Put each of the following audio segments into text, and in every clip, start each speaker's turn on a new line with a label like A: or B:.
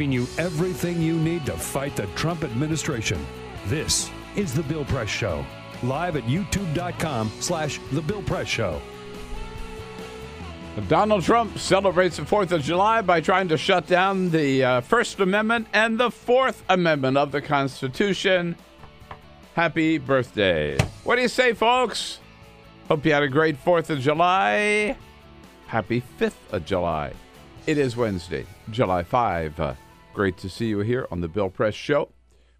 A: Giving you everything you need to fight the Trump administration. This is The Bill Press Show, live at youtube.com slash The Bill Press Show.
B: Donald Trump celebrates the 4th of July by trying to shut down the uh, First Amendment and the Fourth Amendment of the Constitution. Happy birthday. What do you say, folks? Hope you had a great 4th of July. Happy 5th of July. It is Wednesday, July 5. Uh, great to see you here on the Bill Press Show.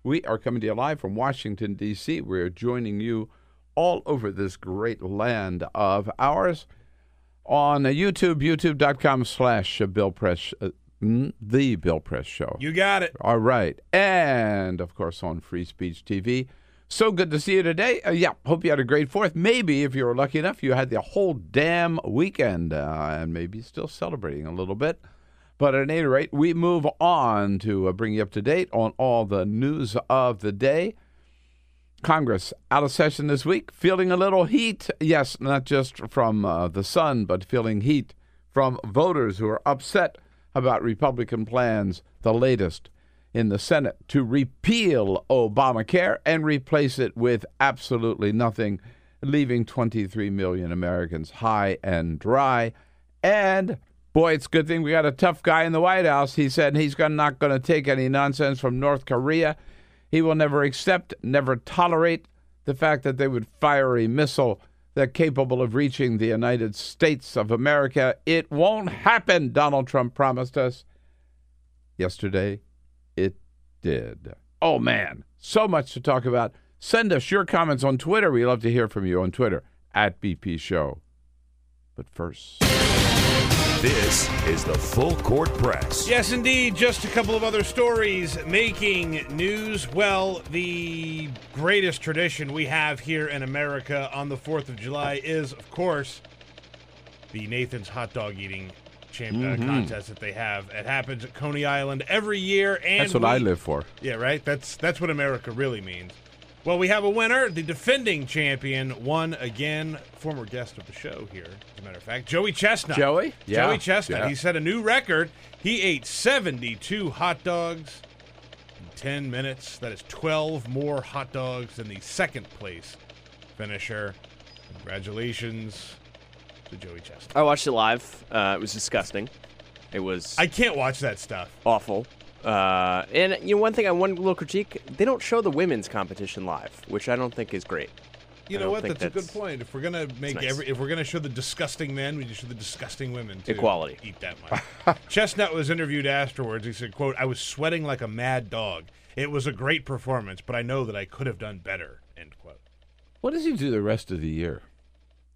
B: We are coming to you live from Washington, D.C. We're joining you all over this great land of ours on YouTube, youtube.com slash Bill Press, uh, mm, the Bill Press Show.
C: You got it.
B: All right. And, of course, on Free Speech TV. So good to see you today. Uh, yeah, hope you had a great fourth. Maybe, if you were lucky enough, you had the whole damn weekend uh, and maybe still celebrating a little bit. But at any rate, we move on to uh, bring you up to date on all the news of the day. Congress out of session this week, feeling a little heat. Yes, not just from uh, the sun, but feeling heat from voters who are upset about Republican plans, the latest in the Senate, to repeal Obamacare and replace it with absolutely nothing, leaving 23 million Americans high and dry. And boy, it's a good thing we got a tough guy in the White House. He said he's not going to take any nonsense from North Korea. He will never accept, never tolerate the fact that they would fire a missile that capable of reaching the United States of America. It won't happen, Donald Trump promised us. Yesterday, it did. Oh, man, so much to talk about. Send us your comments on Twitter. We love to hear from you on Twitter at BP Show. But first.
A: This is the Full Court Press.
C: Yes, indeed. Just a couple of other stories making news. Well, the greatest tradition we have here in America on the 4th of July is, of course, the Nathan's hot dog eating champ- uh, contest that they have. It happens at Coney Island every year. And
B: That's what
C: we-
B: I live for.
C: Yeah, right. That's that's what America really means. Well, we have a winner. The defending champion won again. Former guest of the show here, as a matter of fact, Joey Chestnut.
B: Joey? Yeah.
C: Joey Chestnut.
B: Yeah.
C: He set a new record. He ate 72 hot dogs in 10 minutes. That is 12 more hot dogs than the second place finisher. Congratulations to Joey Chestnut.
D: I watched it live. Uh, it was disgusting. It was
C: I can't watch that stuff.
D: awful. Uh, and you know, one thing, I one little critique: they don't show the women's competition live, which I don't think is great.
C: You
D: I
C: know what?
D: think
C: That's, a good point. If we're gonna make
D: nice.
C: every, if we're gonna show the disgusting men, we just show the disgusting women too.
D: Equality.
C: Eat that much. Chestnut was interviewed afterwards. He said, "quote I was sweating like a mad dog. It was a great performance, but I know that I could have done better." End quote.
B: What does he do the rest of the year?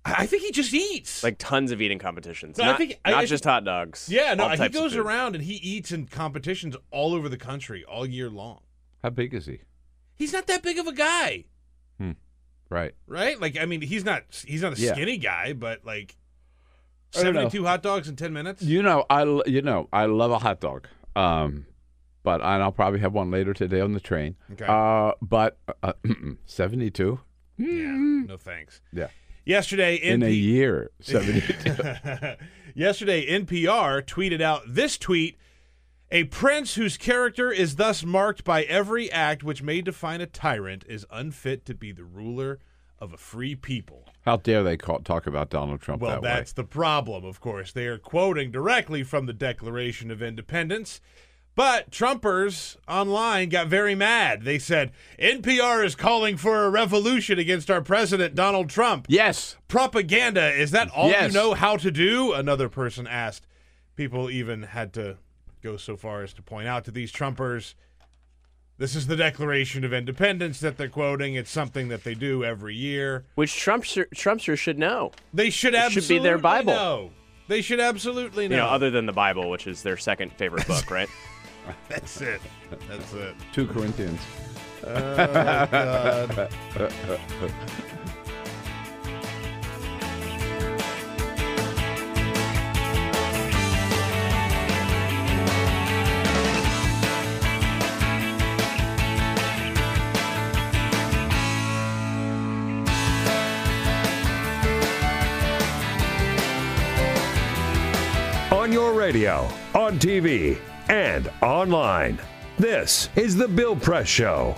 C: I I think he just eats.
D: Like tons of eating competitions.
C: No, I
D: not,
C: think-
D: not
C: I-
D: just hot dogs.
C: yeah, no, he goes around and he eats in competitions all over the country all year long.
B: How big is he?
C: He's not that big of a guy,
B: Right.
C: right? Like, I mean, he's not he's not a
B: Yeah.
C: skinny guy, but like
B: I don't know.
C: seventy-two hot dogs in ten minutes.
B: You know, I l- you know I love a hot dog. Um, but and I'll probably have one later today on the train.
C: Okay.
B: Uh, but uh, seventy two.
C: yeah, no thanks.
B: Yeah.
C: Yesterday,
B: In a year, seventy two.
C: Yesterday, NPR tweeted out this tweet A prince whose character is thus marked by every act which may define a tyrant is unfit to be the ruler of a free people.
B: How dare they call, talk about Donald Trump
C: Well,
B: that
C: that's the problem, of course. They are quoting directly from the Declaration of Independence. But Trumpers online got very mad. They said, NPR is calling for a revolution against our president, Donald Trump.
B: Yes.
C: Propaganda, is that all
B: Yes.
C: you know how to do? Another person asked. People even had to go so far as to point out to these Trumpers this is the Declaration of Independence that they're quoting. It's something that they do every year.
D: Which Trumpster, Trumpsters should know.
C: They should
D: It
C: absolutely
D: should be their Bible.
C: know. They should absolutely know.
D: You know, other than the Bible, which is their second favorite book, right?
C: That's it. That's it.
B: Two Corinthians.
A: Oh, on your radio, on TV, and online. This is The Bill Press Show.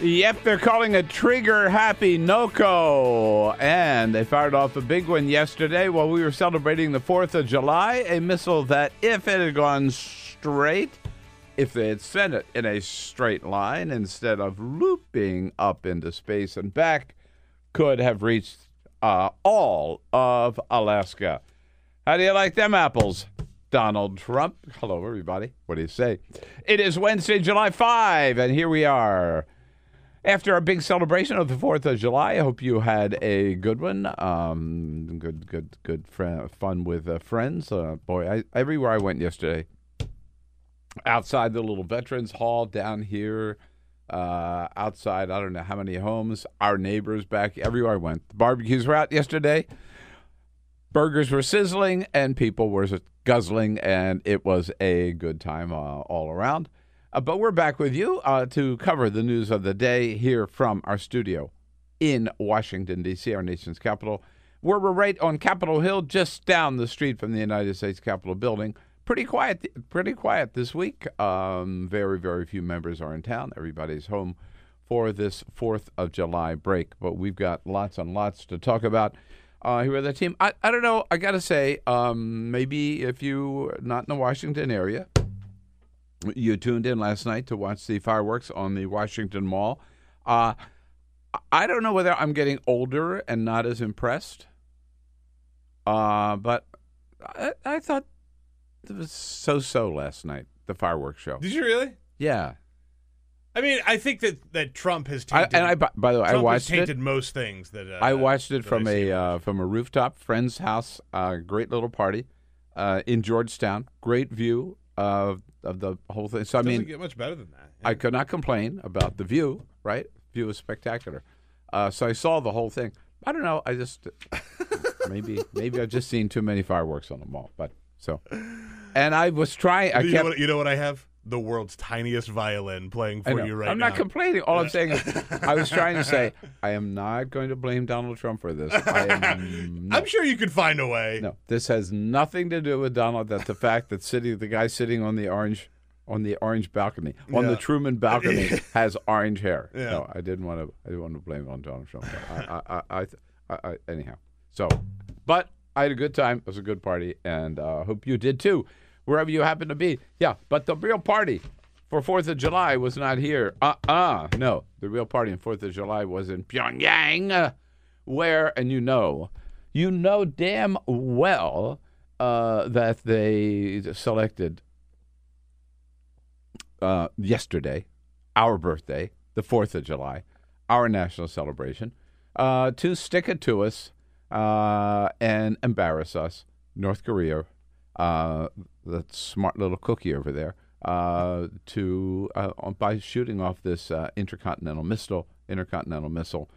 B: Yep, they're calling a trigger happy NOCO. And they fired off a big one yesterday while we were celebrating the 4th of July. A missile that, if it had gone straight, if they had sent it in a straight line instead of looping up into space and back, could have reached uh, all of Alaska. How do you like them apples? Donald Trump. Hello, everybody. What do you say? It is Wednesday, July 5, and here we are. After our big celebration of the 4th of July, I hope you had a good one. Um, good, good, good fr- fun with uh, friends. Uh, boy, I, everywhere I went yesterday, outside the little Veterans Hall down here, uh, outside, I don't know how many homes, our neighbors back, everywhere I went. The barbecues were out yesterday. Burgers were sizzling and people were guzzling, and it was a good time uh, all around. Uh, but we're back with you uh, to cover the news of the day here from our studio in Washington, D.C., our nation's capital, where we're right on Capitol Hill, just down the street from the United States Capitol building. Pretty quiet, pretty quiet this week. Um, very, very few members are in town. Everybody's home for this 4th of July break, but we've got lots and lots to talk about uh, here with the team. I, I don't know. I got to say, um, maybe if you are not in the Washington area, you tuned in last night to watch the fireworks on the Washington Mall. Uh, I don't know whether I'm getting older and not as impressed, uh, but I, I thought it was so-so last night. The fireworks show.
C: Did you really?
B: Yeah,
C: I mean, I think that, that Trump has
B: I,
C: tainted.
B: and I by- by the way, I
C: Trump has
B: watched it.
C: most things that uh,
B: I watched it from a uh, from a rooftop friend's house. Uh, great little party uh, in Georgetown. Great view of of the whole thing. So I mean,
C: get much better than that.
B: I could not complain about the view. Right, view was spectacular. Uh, so I saw the whole thing. I don't know. I just maybe maybe I've just seen too many fireworks on the mall. But so, and I was trying. I
C: you,
B: kept.
C: know what, you know what I have? The world's tiniest violin playing for you right now.
B: I'm
C: now.
B: not complaining. All I'm saying is, I was trying to say, I am not going to blame Donald Trump for this. I am
C: I'm sure you could find a way.
B: No, this has nothing to do with Donald. That's the fact that sitting the guy sitting on the orange on the orange balcony on the
C: Yeah.
B: Truman balcony has orange hair.
C: Yeah.
B: No, I didn't want to. I didn't want to blame it on Donald Trump. I, I, I, I, I, I, anyhow. So, but I had a good time. It was a good party, and uh, hope you did too, wherever you happen to be. Yeah, but the real party for Fourth of July was not here. Uh, uh no, the real party in Fourth of July was in Pyongyang, uh, where, and you know, you know damn well uh, that they selected uh, yesterday, our birthday, the 4th of July, our national celebration, uh, to stick it to us uh, and embarrass us, North Korea, uh, that smart little cookie over there, uh, to uh, by shooting off this uh, intercontinental missile, intercontinental missile,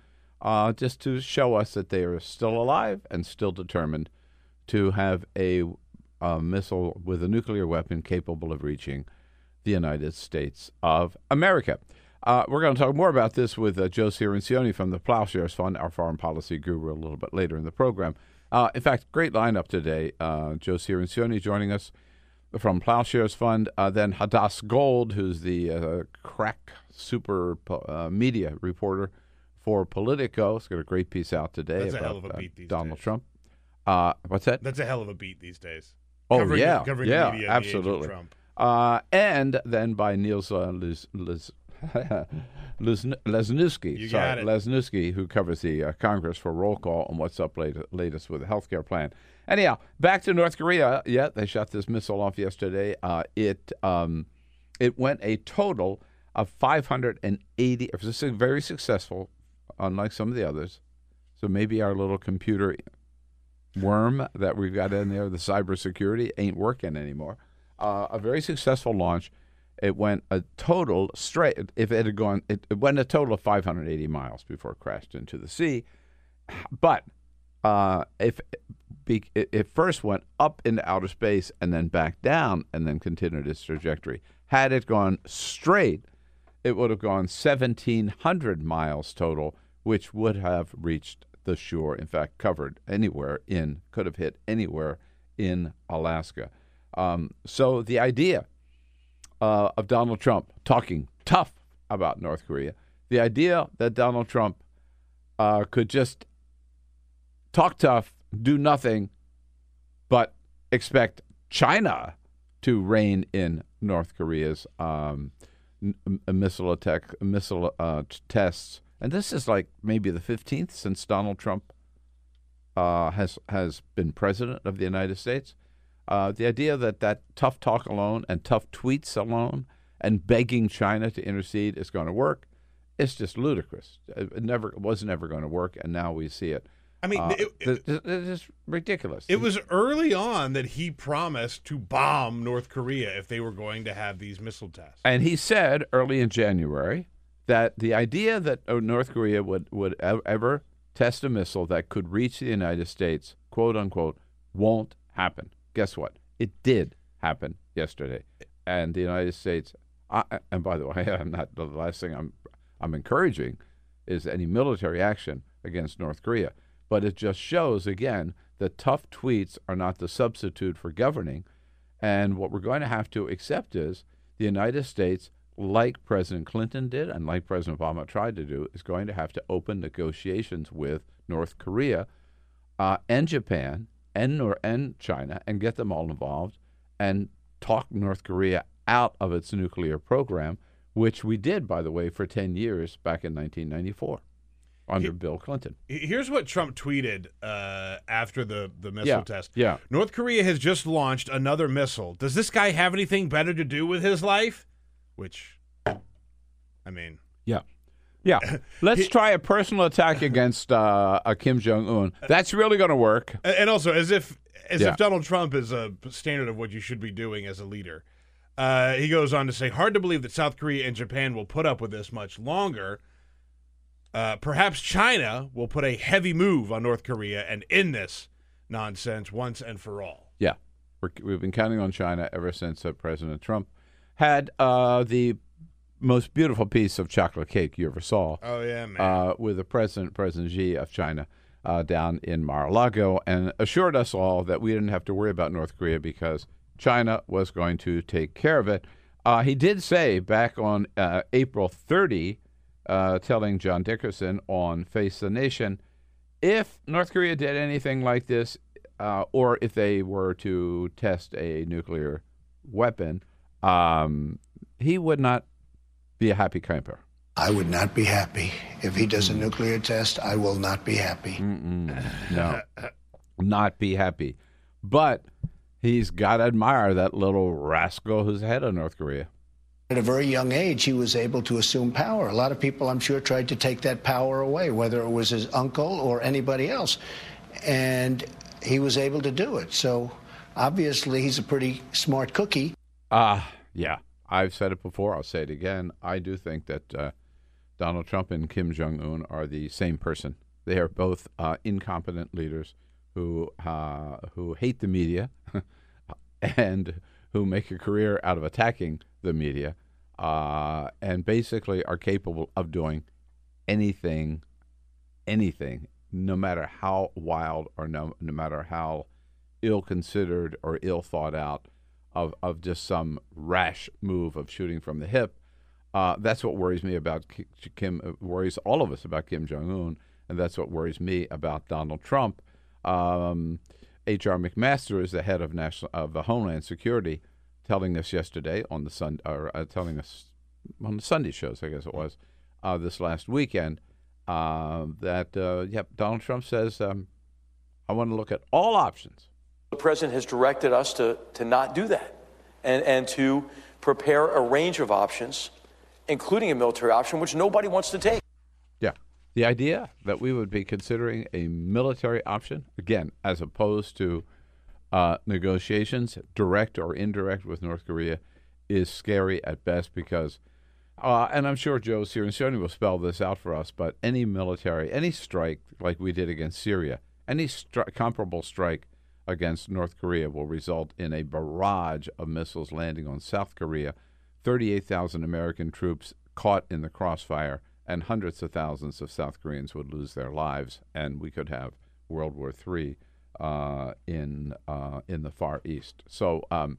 B: just to show us that they are still alive and still determined to have a, a missile with a nuclear weapon capable of reaching the United States of America. Uh, we're going to talk more about this with uh, Joe Cirincione from the Plowshares Fund, our foreign policy guru, a little bit later in the program. Uh, in fact, great lineup today. Uh, Joe Cirincione joining us from Plowshares Fund, uh, then Hadas Gold, who's the uh, crack super uh, media reporter for Politico. It's got a great piece out today
C: That's a
B: about
C: hell of a
B: uh,
C: these
B: Donald
C: days.
B: Trump. Uh, what's that?
C: That's a hell of a beat these days.
B: Oh
C: Covering-
B: yeah,
C: covering
B: yeah,
C: the media in the age of
B: absolutely.
C: Trump.
B: Uh, and then by Niels uh, Liz, Liz, Lesniewski,
C: You
B: sorry. Lesniewski, who covers the uh, Congress for roll call on what's up late, latest with the health care plan. Anyhow, back to North Korea. Yeah, they shot this missile off yesterday. Uh, it um, it went a total of 580. It was very successful, unlike some of the others. So maybe our little computer worm that we've got in there, the cybersecurity, ain't working anymore. Uh, a very successful launch. It went a total straight. If it had gone, it, it went a total of 580 miles before it crashed into the sea. But uh, if it, first went up into outer space and then back down and then continued its trajectory. Had it gone straight, it would have gone 1,700 miles total, which would have reached the shore. In fact, covered anywhere in, could have hit anywhere in Alaska. Um, so the idea uh, of Donald Trump talking tough about North Korea, the idea that Donald Trump uh, could just talk tough, do nothing, but expect China to rein in North Korea's um, missile attack, missile uh, tests. And this is like maybe the 15th since Donald Trump uh, has has been president of the United States. Uh, the idea that that tough talk alone and tough tweets alone and begging China to intercede is going to work, it's just ludicrous. It never it was never going to work, and now we see it.
C: I mean,
B: Uh,
C: it,
B: th- th- it is ridiculous.
C: It was early on that he promised to bomb North Korea if they were going to have these missile tests.
B: And he said early in January that the idea that uh, North Korea would, would ever test a missile that could reach the United States, quote unquote, won't happen. Guess what? It did happen yesterday. And the United States, I, and by the way, I'm not the last thing I'm, I'm encouraging is any military action against North Korea. But it just shows, again, that tough tweets are not the substitute for governing. And what we're going to have to accept is the United States, like President Clinton did and like President Obama tried to do, is going to have to open negotiations with North Korea uh, and Japan and, Nor- and China and get them all involved and talk North Korea out of its nuclear program, which we did, by the way, for 10 years back in 1994 under
C: He-
B: Bill Clinton.
C: Here's what Trump tweeted uh, after the, the missile
B: Yeah,
C: test.
B: yeah.
C: North Korea has just launched another missile. Does this guy have anything better to do with his life? Which, I mean,
B: Yeah. Yeah. Let's try a personal attack against uh, a Kim Jong Un. That's really going to work.
C: and also as if as
B: Yeah.
C: if Donald Trump is a standard of what you should be doing as a leader. Uh, he goes on to say, hard to believe that South Korea and Japan will put up with this much longer. Uh, perhaps China will put a heavy move on North Korea and end this nonsense once and for all.
B: Yeah. We're, we've been counting on China ever since uh, President Trump had uh, the most beautiful piece of chocolate cake you ever saw
C: Oh yeah, man.
B: uh, with the president, President Xi of China, uh, down in Mar-a-Lago, and assured us all that we didn't have to worry about North Korea because China was going to take care of it. Uh, he did say back on uh, April 30, uh, telling John Dickerson on Face the Nation, if North Korea did anything like this, uh, or if they were to test a nuclear weapon, um, he would not be a happy camper.
E: I would not be happy. If he does a nuclear test, I will not be happy.
B: No, not be happy. But he's got to admire that little rascal who's head of North Korea.
E: At a very young age, he was able to assume power. A lot of people, I'm sure, tried to take that power away, whether it was his uncle or anybody else. And he was able to do it. So obviously, he's a pretty smart cookie.
B: Ah, yeah. I've said it before. I'll say it again. I do think that uh, Donald Trump and Kim Jong Un are the same person. They are both uh, incompetent leaders who uh, who hate the media and who make a career out of attacking the media, uh, and basically are capable of doing anything, anything, no matter how wild or no, no matter how ill considered or ill thought out of, of just some rash move of shooting from the hip. Uh, that's what worries me about Kim. uh, Worries all of us about Kim Jong Un, and that's what worries me about Donald Trump. Um, H.R. McMaster is the head of national of the Homeland Security, telling us yesterday on the sun or uh, telling us on the Sunday shows, I guess it was, uh, this last weekend, uh, that uh, yep, Donald Trump says, um, "I want to look at all options."
F: The president has directed us to, to not do that and, and to prepare a range of options, including a military option, which nobody wants to take.
B: Yeah. The idea that we would be considering a military option, again, as opposed to uh, negotiations, direct or indirect, with North Korea, is scary at best because, uh, and I'm sure Joe Cirincione will spell this out for us, but any military, any strike like we did against Syria, any stri- comparable strike against North Korea will result in a barrage of missiles landing on South Korea, 38,000 American troops caught in the crossfire, and hundreds of thousands of South Koreans would lose their lives, and we could have World War III uh, in uh, in the Far East. So um,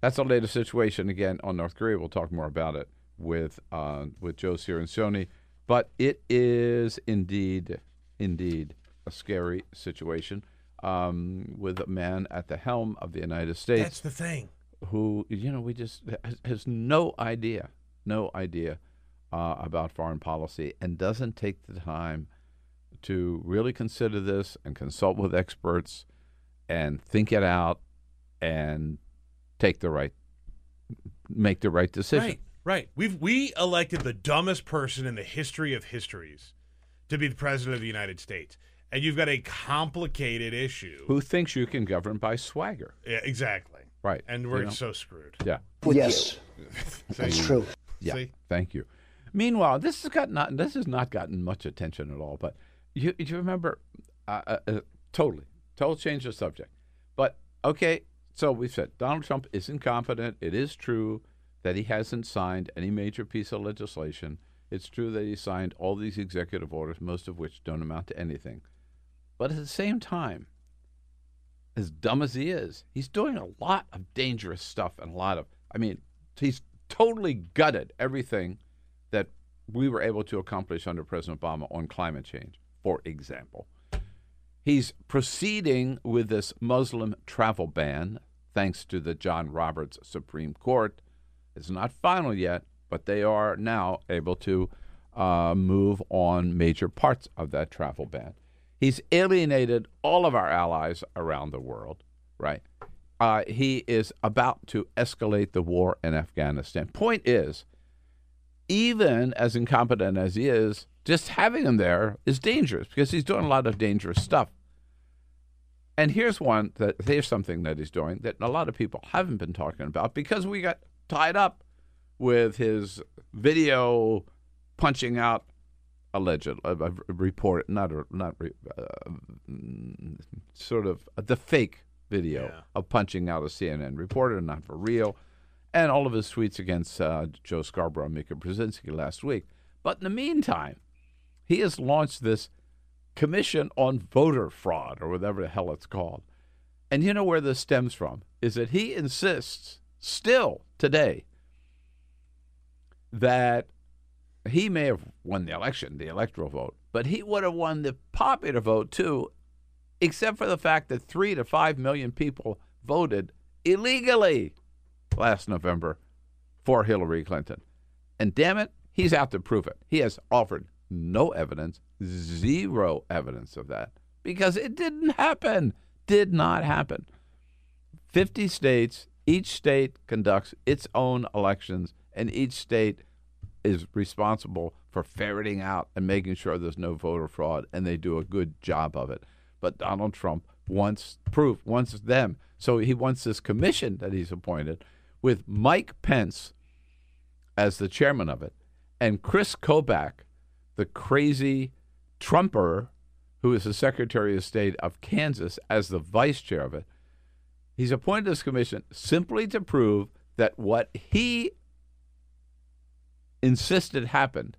B: that's the latest situation again on North Korea. We'll talk more about it with uh, with Joe Cirincione, but it is indeed indeed a scary situation um, with a man at the helm of the United States
C: That's the thing.
B: who you know we just has, has no idea, no idea uh, about foreign policy, and doesn't take the time to really consider this and consult with experts and think it out and take the right make the right decision.
C: Right, right. We've we elected the dumbest person in the history of histories to be the president of the United States, and you've got a complicated issue.
B: Who thinks you can govern by swagger?
C: Yeah, exactly.
B: Right.
C: And we're
B: You know?
C: so screwed.
B: Yeah.
E: yes, that's true.
B: Yeah.
C: See?
B: Thank you. Meanwhile, this has got not this has not gotten much attention at all. But you you remember, uh, uh, uh, totally, total change of subject. But okay, so we've said Donald Trump is incompetent. It is true that he hasn't signed any major piece of legislation. It's true that he signed all these executive orders, most of which don't amount to anything. But at the same time, as dumb as he is, he's doing a lot of dangerous stuff and a lot of, I mean, he's totally gutted everything that we were able to accomplish under President Obama on climate change, for example. He's proceeding with this Muslim travel ban, thanks to the John Roberts Supreme Court. It's not final yet, but they are now able to uh, move on major parts of that travel ban. He's alienated all of our allies around the world, right? Uh, he is about to escalate the war in Afghanistan. Point is, even as incompetent as he is, just having him there is dangerous because he's doing a lot of dangerous stuff. And here's one that here's something that he's doing that a lot of people haven't been talking about because we got tied up with his video punching out alleged report, not a, not re, uh, sort of the fake video
C: Yeah.
B: of punching out a CNN reporter, not for real, and all of his tweets against uh, Joe Scarborough and Mika Brzezinski last week. But in the meantime, he has launched this Commission on Voter Fraud, or whatever the hell it's called. And you know where this stems from? Is that he insists still today that he may have won the election, the electoral vote, but he would have won the popular vote too, except for the fact that three to five million people voted illegally last November for Hillary Clinton. And damn it, he's out to prove it. He has offered no evidence, zero evidence of that, because it didn't happen. Did not happen. 50 states, each state conducts its own elections, and each state is responsible for ferreting out and making sure there's no voter fraud, and they do a good job of it. But Donald Trump wants proof, wants them. So he wants this commission that he's appointed with Mike Pence as the chairman of it, and Chris Kobach, the crazy Trumper who is the Secretary of State of Kansas, as the vice chair of it. He's appointed this commission simply to prove that what he insisted happened,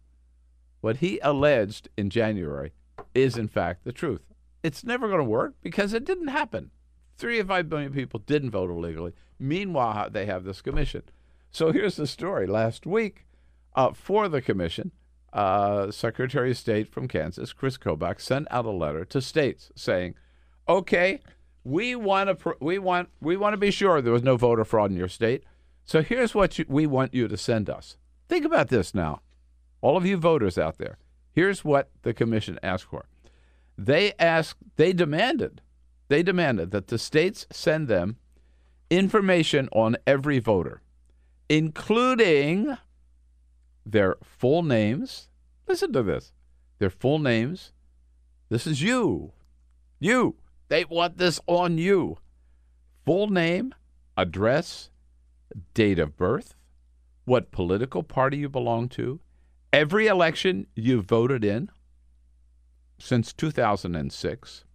B: what he alleged in January, is in fact the truth. It's never going to work because it didn't happen. Three or five million people didn't vote illegally. Meanwhile, they have this commission. So here's the story. Last week, uh, for the commission, uh, Secretary of State from Kansas, Chris Kobach, sent out a letter to states saying, "Okay, we want to pr- we want we want to be sure there was no voter fraud in your state. So here's what you, we want you to send us. Think about this now, all of you voters out there. Here's what the commission asked for. They asked, they demanded, they demanded that the states send them information on every voter, including their full names. Listen to this their full names. This is you. You. They want this on you. Full name, address, date of birth, what political party you belong to, every election you voted in since 2006,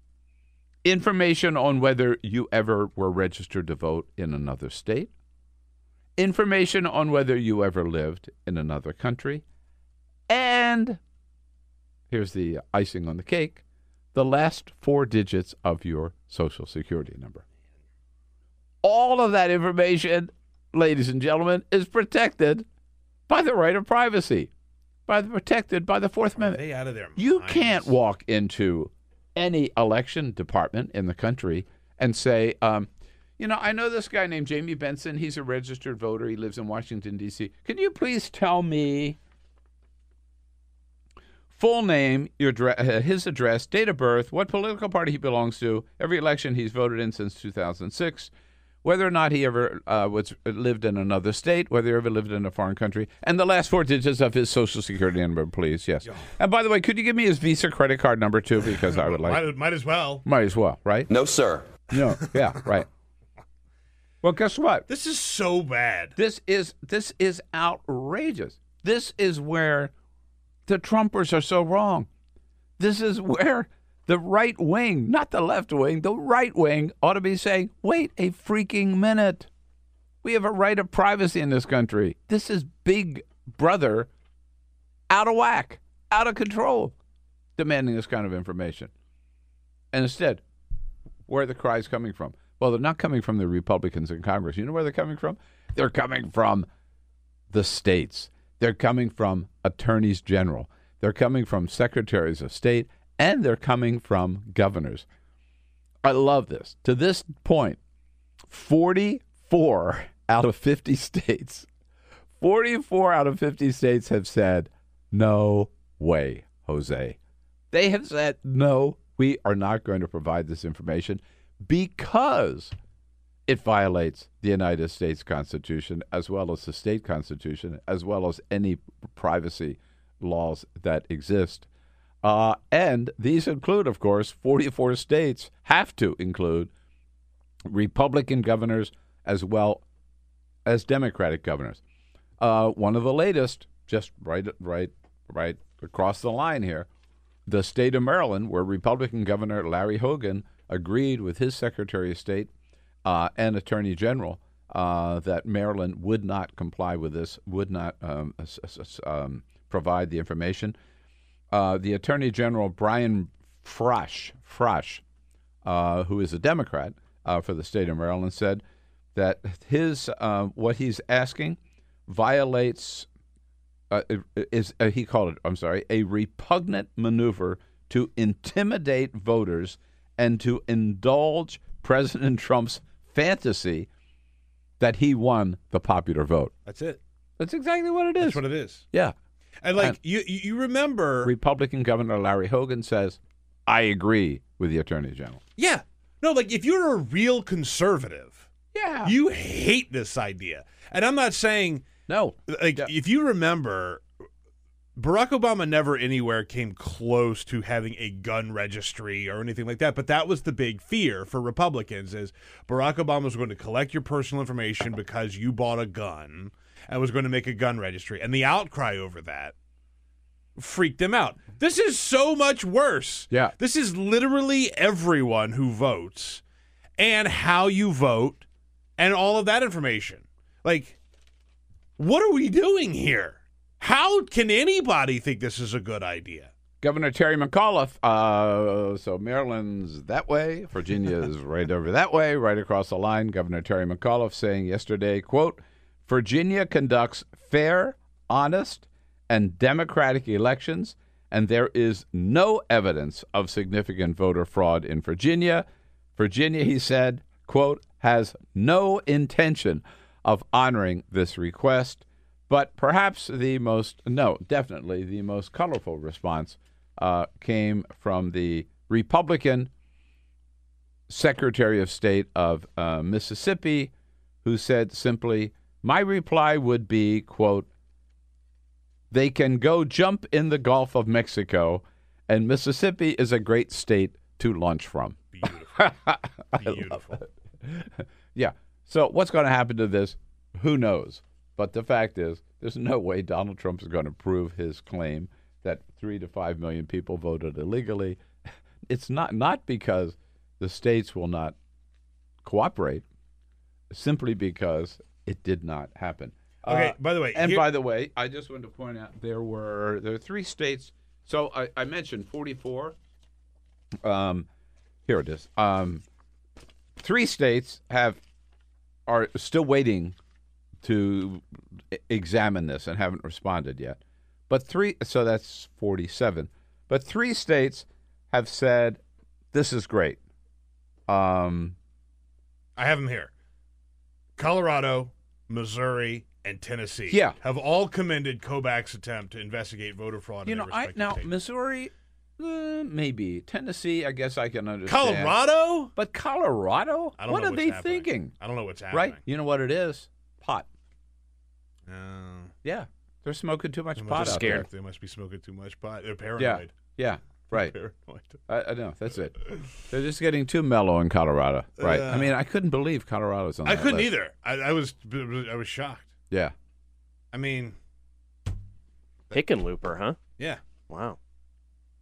B: information on whether you ever were registered to vote in another state, information on whether you ever lived in another country, and here's the icing on the cake the last four digits of your social security number. All of that information, ladies and gentlemen, is protected by the right of privacy, by the protected by the Fourth
C: Are
B: Amendment.
C: they out of their
B: You can't walk into any election department in the country and say, um, you know, I know this guy named Jamie Benson. He's a registered voter. He lives in Washington, D.C. Can you please tell me full name, your uh, his address, date of birth, what political party he belongs to, every election he's voted in since 2006, whether or not he ever uh, was lived in another state, whether he ever lived in a foreign country, and the last four digits of his social security number, please. Yes. And by the way, could you give me his Visa credit card number too? Because I would like.
C: Might, might as well.
B: Might as well, right?
G: No, sir.
B: No. Yeah. Right. Well, guess what?
C: This is so bad.
B: This is this is outrageous. This is where the Trumpers are so wrong. This is where the right wing, not the left wing, the right wing ought to be saying, "Wait a freaking minute. We have a right of privacy in this country. This is Big Brother out of whack, out of control, demanding this kind of information." And instead, where are the cries coming from? Well, they're not coming from the Republicans in Congress. You know where they're coming from? They're coming from the states. They're coming from attorneys general. They're coming from secretaries of state, and they're coming from governors. I love this. To this point, 44 out of 50 states, 44 out of 50 states have said, no way, Jose. They have said, no, we are not going to provide this information because it violates the United States Constitution as well as the state constitution, as well as any privacy laws that exist. Uh, and these include, of course, 44 states have to include Republican governors as well as Democratic governors. Uh, one of the latest, just right, right, right across the line here, the state of Maryland, where Republican Governor Larry Hogan agreed with his Secretary of State uh, and Attorney General uh, that Maryland would not comply with this, would not um, um, provide the information. Uh, the Attorney General Brian Frosch, Frosh, uh, who is a Democrat uh, for the state of Maryland, said that his uh, what he's asking violates uh, is uh, he called it I'm sorry a repugnant maneuver to intimidate voters and to indulge President Trump's fantasy that he won the popular vote.
C: That's it.
B: That's exactly what it is.
C: That's what it is.
B: yeah.
C: And like
B: And-
C: you, you remember?
B: Republican Governor Larry Hogan says, "I agree with the Attorney General."
C: yeah. No, like if you're a real conservative,
B: Yeah.
C: you hate this idea. And I'm not saying
B: no.
C: like
B: Yeah.
C: if you remember Barack Obama never anywhere came close to having a gun registry or anything like that, but that was the big fear for Republicans is Barack Obama was going to collect your personal information because you bought a gun and was going to make a gun registry. And the outcry over that freaked them out. This is so much worse.
B: Yeah.
C: This is literally everyone who votes and how you vote and all of that information. Like what are we doing here? How can anybody think this is a good idea?
B: Governor Terry McAuliffe. Uh, so Maryland's that way, Virginia is right over that way, right across the line. Governor Terry McAuliffe saying yesterday, "quote Virginia conducts fair, honest and democratic elections, and there is no evidence of significant voter fraud in Virginia. Virginia, he said, quote, has no intention of honoring this request. But perhaps the most, no, definitely the most colorful response uh, came from the Republican Secretary of State of uh, Mississippi, who said simply, My reply would be, quote, they can go jump in the Gulf of Mexico, and Mississippi is a great state to launch from.
C: Beautiful. Beautiful.
B: Yeah. So what's going to happen to this? Who knows? But the fact is, there's no way Donald Trump is going to prove his claim that three to five million people voted illegally. It's not not because the states will not cooperate, simply because it did not happen.
C: Okay,
B: Uh,
C: by the way,
B: and
C: here-
B: by the way, I just wanted to point out there were there are three states. So I, I mentioned 44. Um, here it is. Um, three states have are still waiting to examine this and haven't responded yet. But three, so that's 47. But three states have said this is great. Um,
C: I have them here. Colorado, Missouri, and Tennessee
B: Yeah.
C: have all commended Kobach's attempt to investigate voter fraud.
B: you
C: in
B: know, I now
C: states.
B: Missouri, uh, maybe Tennessee. I guess I can understand.
C: Colorado.
B: but Colorado.
C: I don't
B: what
C: know
B: are
C: what's
B: they
C: happening.
B: thinking?
C: I don't know what's happening.
B: Right? You know what it is? Pot.
C: Uh,
B: Yeah, they're smoking too much pot
C: must
B: out there.
C: scared. They must be smoking too much pot. They're
B: Yeah,
C: paranoid.
B: yeah, right.
C: Paranoid.
B: I, I know that's it. They're just getting too mellow in Colorado, right? I mean, I couldn't believe Colorado's on.
C: I
B: that
C: couldn't
B: list.
C: either. I, I was I was shocked.
B: Yeah,
C: I mean,
D: Hickenlooper, huh?
C: yeah,
D: Wow.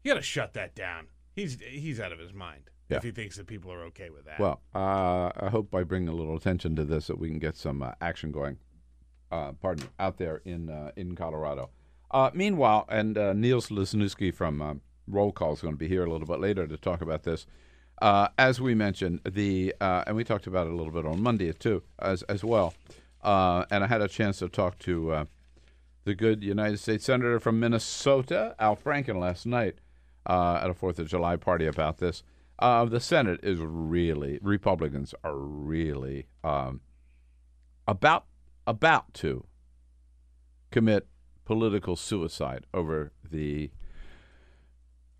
C: you got to shut that down. He's he's out of his mind
B: Yeah.
C: if he thinks that people are okay with that.
B: Well, uh, I hope by bringing a little attention to this that we can get some uh, action going. Uh, pardon me, out there in uh, in Colorado. Uh, meanwhile, and uh, Niels Lesniewski from uh, Roll Call is going to be here a little bit later to talk about this. Uh, as we mentioned, the uh, and we talked about it a little bit on Monday too, as as well. Uh, and I had a chance to talk to uh, the good United States Senator from Minnesota, Al Franken, last night uh, at a Fourth of July party about this. Uh, the Senate is really Republicans are really um, about about to commit political suicide over the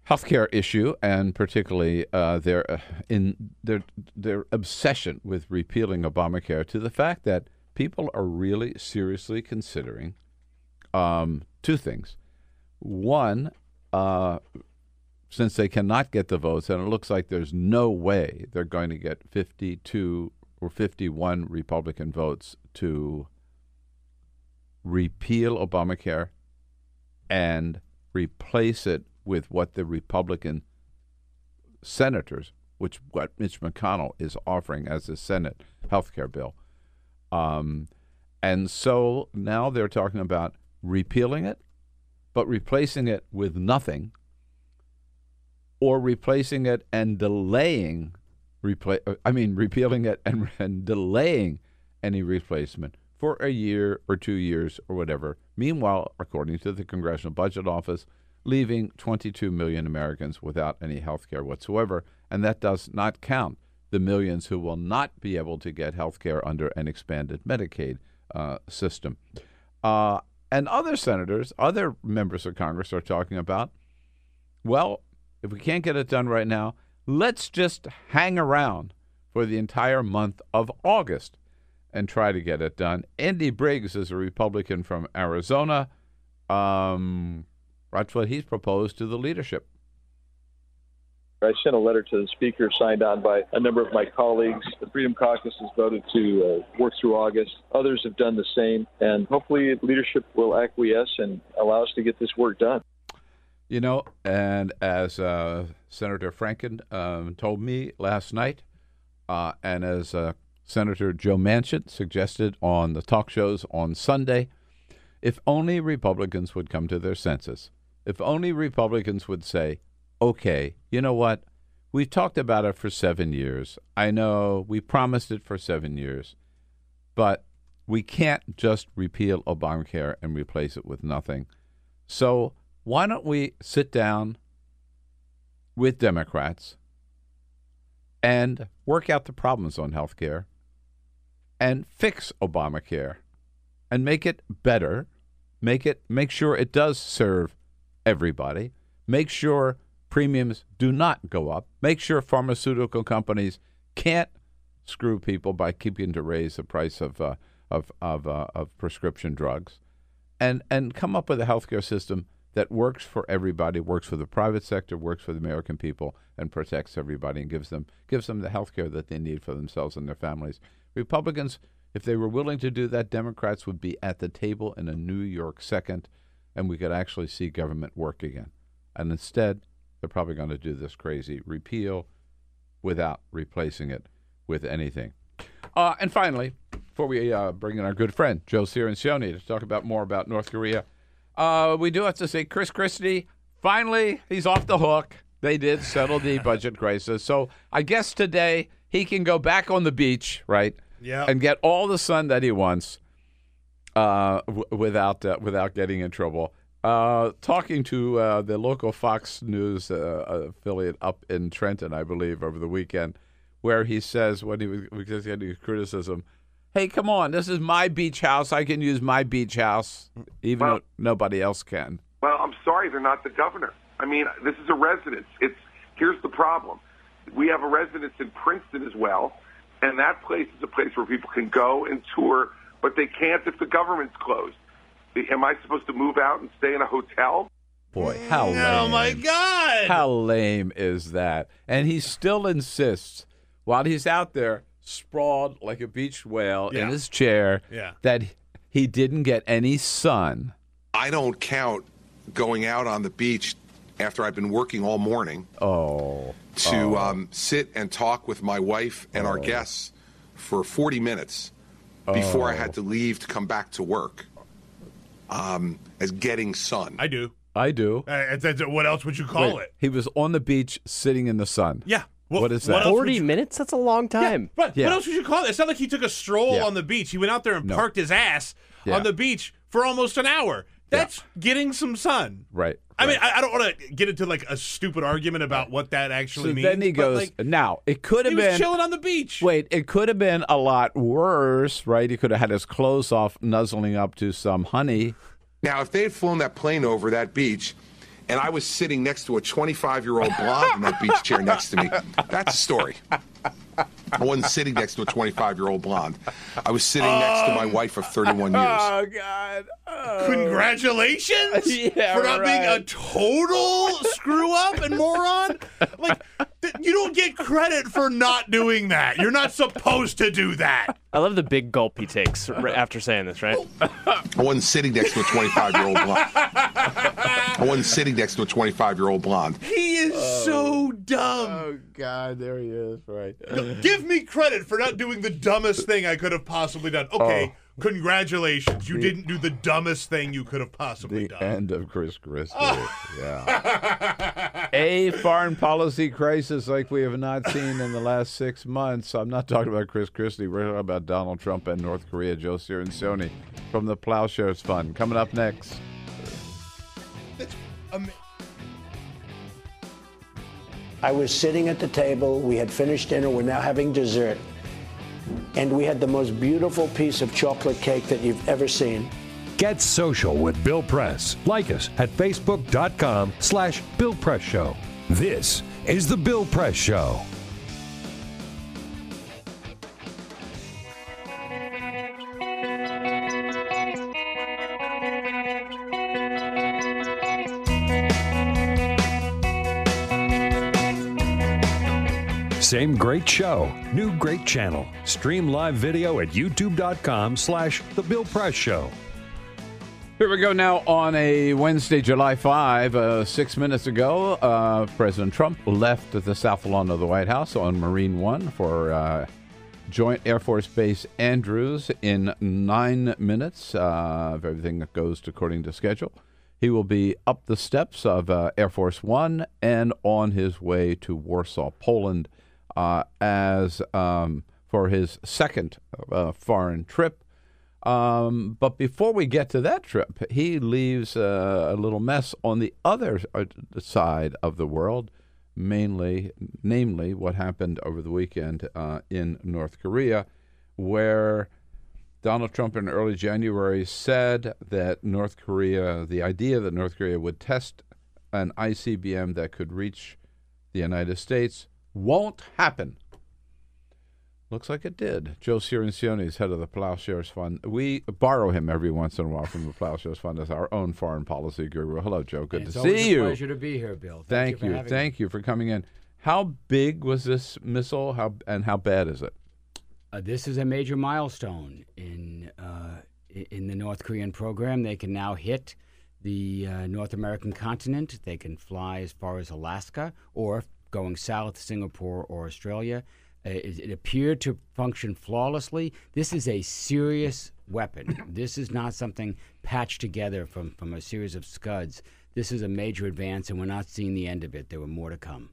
B: healthcare issue and particularly uh, their uh, in their their obsession with repealing Obamacare to the fact that people are really seriously considering um, two things. One, uh, since they cannot get the votes, and it looks like there's no way they're going to get 52 or 51 Republican votes to repeal Obamacare and replace it with what the Republican senators, which what Mitch McConnell is offering as the Senate health care bill. Um, and so now they're talking about repealing it, but replacing it with nothing, or replacing it and delaying, repla- I mean, repealing it and, and delaying any replacement for a year or two years or whatever. Meanwhile, according to the Congressional Budget Office, leaving 22 million Americans without any health care whatsoever, and that does not count the millions who will not be able to get health care under an expanded Medicaid uh, system. Uh, and other senators, other members of Congress are talking about, well, if we can't get it done right now, let's just hang around for the entire month of August and try to get it done. Andy Biggs is a Republican from Arizona. Um, that's what he's proposed to the leadership.
G: I sent a letter to the speaker signed on by a number of my colleagues. The Freedom Caucus has voted to uh, work through August. Others have done the same. And hopefully, leadership will acquiesce and allow us to get this work done.
B: You know, and as uh, Senator Franken um, told me last night, uh, and as uh, Senator Joe Manchin suggested on the talk shows on Sunday, if only Republicans would come to their senses, if only Republicans would say, okay, you know what? We've talked about it for seven years. I know we promised it for seven years, but We can't just repeal Obamacare and replace it with nothing. So why don't we sit down with Democrats and work out the problems on health care and fix Obamacare and make it better, make it make sure it does serve everybody, make sure premiums do not go up, make sure pharmaceutical companies can't screw people by keeping to raise the price of uh, of of, uh, of prescription drugs, and and come up with a healthcare system that works for everybody, works for the private sector, works for the American people, and protects everybody and gives them gives them the healthcare that they need for themselves and their families. Republicans, if they were willing to do that, Democrats would be at the table in a New York second, and we could actually see government work again. And instead, they're probably going to do this crazy repeal without replacing it with anything. Uh, and finally, before we uh, bring in our good friend Joe Cirincione to talk about more about North Korea, uh, we do have to say Chris Christie finally he's off the hook. They did settle the budget crisis, so I guess today he can go back on the beach, right?
C: Yeah.
B: and get all the sun that he wants uh, w- without uh, without getting in trouble. Uh, talking to uh, the local Fox News uh, affiliate up in Trenton, I believe, over the weekend, where he says when he was, was getting criticism, "Hey, come on, this is my beach house. I can use my beach house, even
H: Well-
B: though nobody else can."
H: Well, I'm sorry, they're not the governor. I mean, this is a residence. It's here's the problem. We have a residence in Princeton as well, and that place is a place where people can go and tour, but they can't if the government's closed. Am I supposed to move out and stay in a hotel?
B: Boy, how lame!
C: Oh my God!
B: How lame is that? And he still insists, while he's out there sprawled like a beach whale
C: Yeah.
B: in his chair,
C: Yeah.
B: that he didn't get any sun.
I: I don't count going out on the beach after I've been working all morning
B: Oh,
I: to um, sit and talk with my wife and
B: Oh.
I: our guests for 40 minutes before I
B: Oh.
I: had to leave to come back to work um, as getting sun.
C: I do.
B: I do.
C: Uh, that's- what else would you call
B: Wait,
C: it?
B: He was on the beach sitting in the sun.
C: Yeah.
B: What is that?
C: else would
D: Forty
C: you-
D: minutes? That's a long time.
C: Right.
B: Yeah.
C: What else would you call it? It's not like he took a stroll
B: Yeah.
C: on the beach. He went out there and
B: No.
C: parked his ass
B: Yeah.
C: on the beach for almost an hour. That's getting some sun.
B: Right.
C: I mean. I, I don't want to get into like a stupid argument about what that actually
B: so
C: means.
B: then he goes.
C: like,
B: now it could
C: he
B: have
C: was
B: been.
C: chilling on the beach.
B: Wait, it could have been a lot worse, right? He could have had his clothes off, nuzzling up to some honey.
I: Now, if they had flown that plane over that beach and I was sitting next to a 25 year old blonde in that beach chair next to me, that's a story. I wasn't sitting next to a 25 year old blonde. I was sitting next to my um, wife of 31 years.
B: Oh God! Oh.
C: Congratulations
B: Yeah,
C: for not being a total screw up and moron. Like, th- you don't get credit for not doing that. You're not supposed to do that.
D: I love the big gulp he takes right after saying this, right?
I: I wasn't sitting next to a 25 year old blonde. I wasn't sitting next to a 25 year old blonde.
C: He is oh. so dumb.
B: Oh God! There he is. Right.
C: Give me credit for not doing the dumbest thing I could have possibly done. Okay, oh. Congratulations. You didn't do the dumbest thing you could have possibly
B: The
C: done.
B: end of Chris Christie. Ah. yeah. A foreign policy crisis like we have not seen in the last six months. I'm not talking about Chris Christie. We're talking about Donald Trump and North Korea. Joe Cirincione from the Plowshares Fund coming up next.
C: Ama-
E: I was sitting at the table. We had finished dinner. We're now having dessert. And we had the most beautiful piece of chocolate cake that you've ever seen.
A: Get social with Bill Press. Like us at facebook.com slash Bill Press Show. This is the Bill Press Show. Same great show, new great channel. Stream live video at youtube.com slash The Bill Press Show.
B: Here we go now on a Wednesday, July 5. Uh, six minutes ago, uh, President Trump left the south lawn of the White House on Marine One for uh, Joint Air Force Base Andrews in nine minutes. Uh, if everything goes according to schedule, he will be up the steps of uh, Air Force One and on his way to Warsaw, Poland, uh, as um, for his second uh, foreign trip. Um, but before we get to that trip, he leaves uh, a little mess on the other uh, side of the world, mainly, namely, what happened over the weekend uh, in North Korea, where Donald Trump in early January said that North Korea, the idea that North Korea would test an ICBM that could reach the United States, won't happen. Looks like it did. Joe Cirincione is head of the Plowshares Fund. We borrow him every once in a while from the Plowshares Fund as our own foreign policy guru. Hello, Joe. Good
J: it's
B: to see
J: a
B: you.
J: Pleasure to be here, Bill.
B: Thank,
J: Thank, you.
B: you. Thank you for coming in. How big was this missile? How and how bad is it?
J: Uh, this is a major milestone in uh, in the North Korean program. They can now hit the uh, North American continent. They can fly as far as Alaska or going south, Singapore or Australia. Uh, it, it appeared to function flawlessly. This is a serious weapon. this is not something patched together from, from a series of scuds. This is a major advance, and we're not seeing the end of it. There were more to come.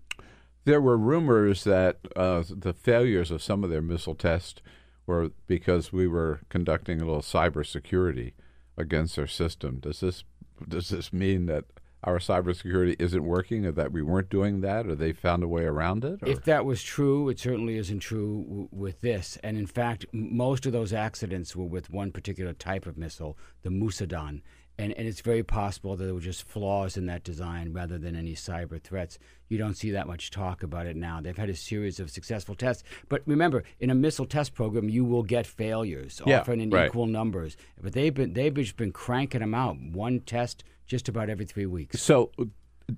B: There were rumors that uh, the failures of some of their missile tests were because we were conducting a little cybersecurity against their system. Does this does this mean that our cybersecurity isn't working, or that we weren't doing that, or they found a way around it? Or?
J: If that was true, it certainly isn't true w- with this. And in fact, m- most of those accidents were with one particular type of missile, the Musudan. And, and it's very possible that there were just flaws in that design rather than any cyber threats. You don't see that much talk about it now. They've had a series of successful tests. But remember, in a missile test program, you will get failures,
B: Yeah,
J: often in
B: right.
J: equal numbers. But they've been they've just been cranking them out, one test just about every three weeks.
B: So,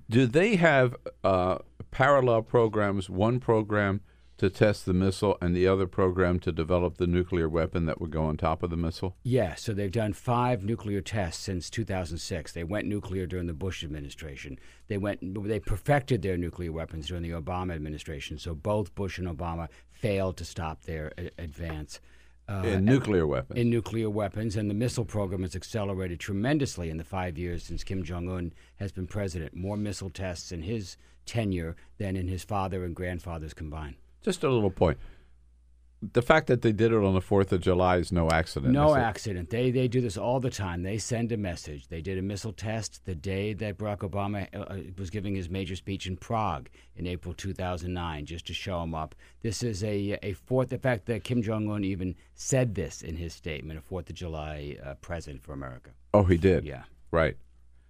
B: do they have uh, parallel programs? One program to test the missile, and the other program to develop the nuclear weapon that would go on top of the missile?
J: Yeah, so they've done five nuclear tests since 2006. They went nuclear during the Bush administration. They went they perfected their nuclear weapons during the Obama administration. So both Bush and Obama failed to stop their a- advance. Uh,
B: in nuclear weapons.
J: in nuclear weapons, and the missile program has accelerated tremendously in the five years since Kim Jong Un has been president. More missile tests in his tenure than in his father and grandfathers combined.
B: Just a little point. The fact that they did it on the Fourth of July is no accident.
J: No accident. They they do this all the time. They send a message. They did a missile test the day that Barack Obama uh, uh, was giving his major speech in Prague in April 2009, just to show him up. This is a a fourth. In fact, that Kim Jong Un even said this in his statement, a Fourth of July uh, present for America.
B: Oh, he did.
J: Yeah.
B: Right.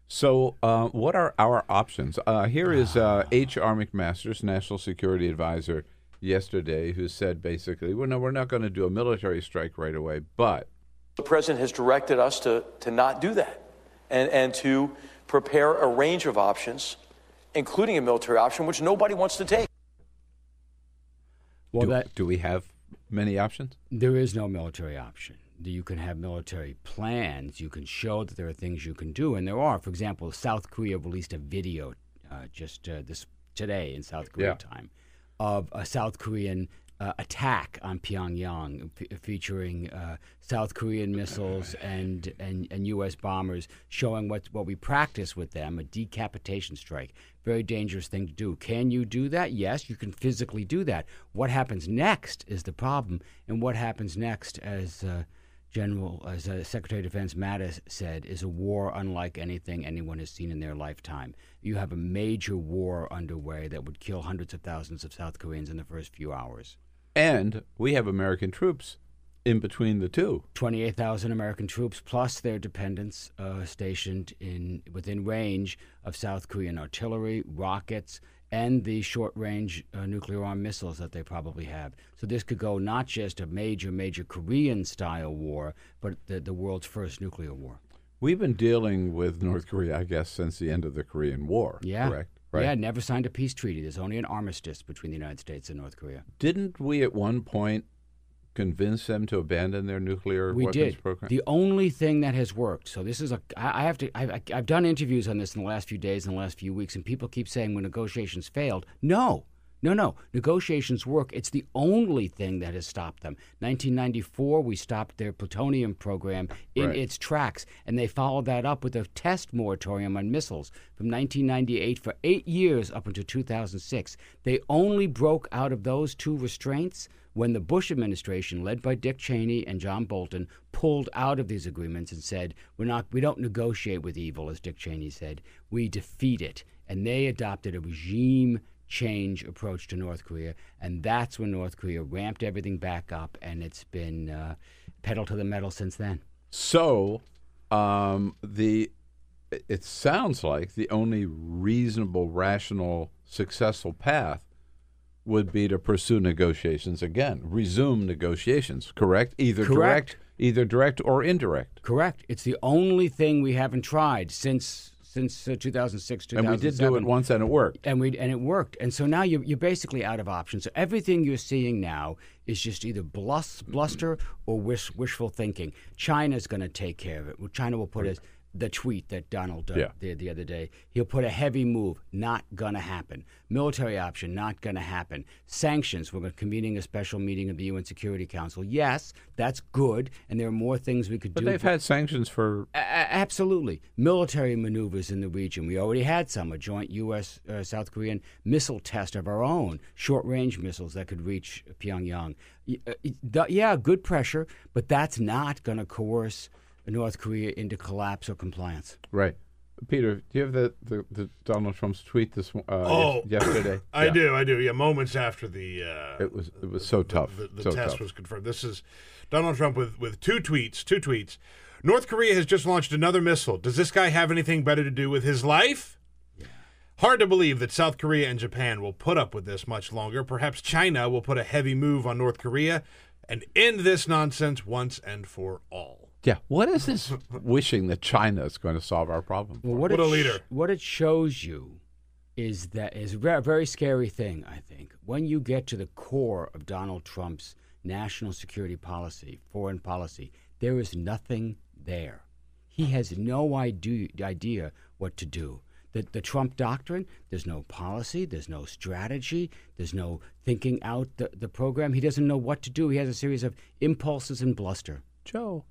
B: So, uh, what are our options? Uh, here is uh, H.R. McMaster's National Security Advisor yesterday, who said basically, well, no, we're not going to do a military strike right away, but
F: The president has directed us to, to not do that and, and to prepare a range of options, including a military option, which nobody wants to take.
J: Well,
B: do,
J: that
B: do we have many options?
J: There is no military option. You can have military plans. You can show that there are things you can do, and there are. For example, South Korea released a video uh, just uh, this today in South Korea
B: Yeah.
J: time of a South Korean uh, attack on Pyongyang, f- featuring uh, South Korean missiles and, and, and U.S. bombers, showing what what we practice with them, a decapitation strike. Very dangerous thing to do. Can you do that? Yes, you can physically do that. What happens next is the problem, and what happens next, as uh, General, as uh, Secretary of Defense Mattis said, is a war unlike anything anyone has seen in their lifetime. You have a major war underway that would kill hundreds of thousands of South Koreans in the first few hours.
B: And we have American troops in between the two.
J: 28,000 American troops plus their dependents uh, stationed in within range of South Korean artillery, rockets, and the short-range uh, nuclear-armed missiles that they probably have. So this could go not just a major, major Korean-style war, but the, the world's first nuclear war.
B: We've been dealing with North Korea, I guess, since the end of the Korean War.
J: Yeah,
B: Correct. Right.
J: Yeah, never signed a peace treaty. There's only an armistice between the United States and North Korea.
B: Didn't we at one point convince them to abandon their nuclear
J: we
B: weapons
J: did.
B: program?
J: The only thing that has worked. So this is a. I have to. I've, I've done interviews on this in the last few days, in the last few weeks, and people keep saying when negotiations failed. No, no, no. Negotiations work. It's the only thing that has stopped them. 1994, we stopped their plutonium program in
B: Right.
J: its tracks, and they followed that up with a test moratorium on missiles from 1998 for eight years up until 2006. They only broke out of those two restraints when the Bush administration, led by Dick Cheney and John Bolton, pulled out of these agreements and said, "We're not. We don't negotiate with evil," as Dick Cheney said. We defeat it, and they adopted a regime change approach to North Korea, and that's when North Korea ramped everything back up, and it's been uh, pedal to the metal since then.
B: So, um, the it sounds like the only reasonable, rational, successful path would be to pursue negotiations again, resume negotiations. Correct? Either
J: Correct.
B: direct, either direct or indirect.
J: Correct. It's the only thing we haven't tried since since uh, 2006,
B: And we did do it once, and it worked.
J: and we and it worked. And so now you're, you're basically out of options. So everything you're seeing now is just either blus, bluster or wish, wishful thinking. China's going to take care of it. China will put his, the tweet that Donald uh,
B: Yeah.
J: did the other day. He'll put a heavy move. Not going to happen. Military option. Not going to happen. Sanctions. We're convening a special meeting of the UN Security Council. Yes, that's good. And there are more things we could
B: But
J: do.
B: But they've had sanctions for
J: A- absolutely. Military maneuvers in the region. We already had some, a joint U.S. Uh, South Korean missile test of our own, short range missiles that could reach Pyongyang. Uh, yeah, good pressure, but that's not going to coerce North Korea into collapse or compliance.
B: right. Peter, do you have the, the, the Donald Trump's tweet this mo- uh,
C: Oh,
B: yesterday?
C: I
B: Yeah.
C: do, I do. Yeah, moments after the uh,
B: It was it was so tough.
C: the, the
B: so
C: test
B: tough.
C: was confirmed. This is Donald Trump with, with two tweets. Two tweets. North Korea has just launched another missile. Does this guy have anything better to do with his life? Yeah. Hard to believe that South Korea and Japan will put up with this much longer. Perhaps China will put a heavy move on North Korea and end this nonsense once and for all.
B: Yeah. What is this wishing that China is going to solve our problem?
J: Well, what,
C: What a leader.
J: what it shows you is that is a ve- very scary thing. I think when you get to the core of Donald Trump's national security policy, foreign policy, there is nothing there. He has no idea idea what to do. The, the Trump doctrine, there's no policy, there's no strategy, there's no thinking out the, the program. He doesn't know what to do. He has a series of impulses and bluster.
B: Joe,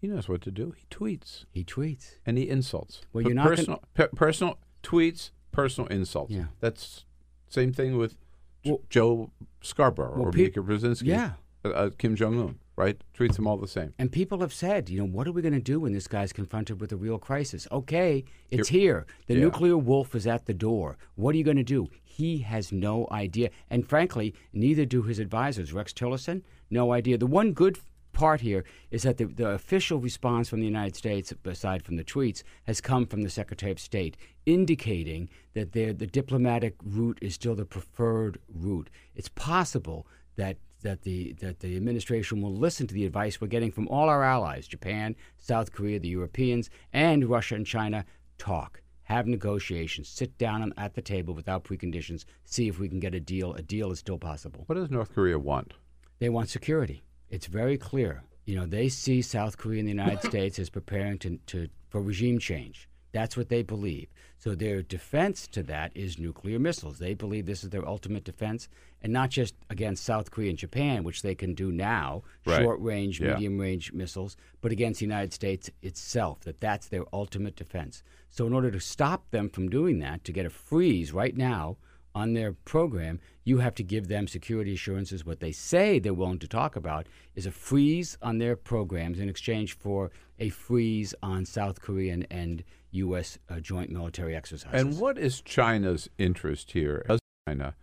B: he knows what to do. He tweets
J: He tweets.
B: and he insults.
J: Well, you're not
B: personal pe- personal tweets, personal insults.
J: Yeah.
B: That's same thing with J-
J: Well-
B: Joe Scarborough
J: Well,
B: or
J: pe-
B: Mika Brzezinski.
J: Yeah.
B: Uh, uh, Kim Jong Un. Right? Treats them all the same.
J: And people have said, you know, what are we going to do when this guy's confronted with a real crisis? Okay, it's here. The
B: Yeah.
J: nuclear wolf is at the door. What are you going to do? He has no idea. And frankly, neither do his advisors. Rex Tillerson, no idea. The one good part here is that the, the official response from the United States, aside from the tweets, has come from the Secretary of State, indicating that the diplomatic route is still the preferred route. It's possible that that the that the administration will listen to the advice we're getting from all our allies, Japan, South Korea, the Europeans, and Russia and China. Talk, have negotiations, sit down at the table without preconditions, see if we can get a deal. A deal is still possible.
B: What does North Korea want?
J: They want security. It's very clear. You know, they see South Korea and the United States as preparing to, to for regime change. That's what they believe. So their defense to that is nuclear missiles. They believe this is their ultimate defense, and not just against South Korea and Japan, which they can do now,
B: Right.
J: short range,
B: Yeah.
J: medium range missiles, but against the United States itself. That that's their ultimate defense. So in order to stop them from doing that, to get a freeze right now on their program, you have to give them security assurances. What they say they're willing to talk about is a freeze on their programs in exchange for a freeze on South Korean and U.S. Uh, joint military exercises.
B: And what is China's interest here? Does China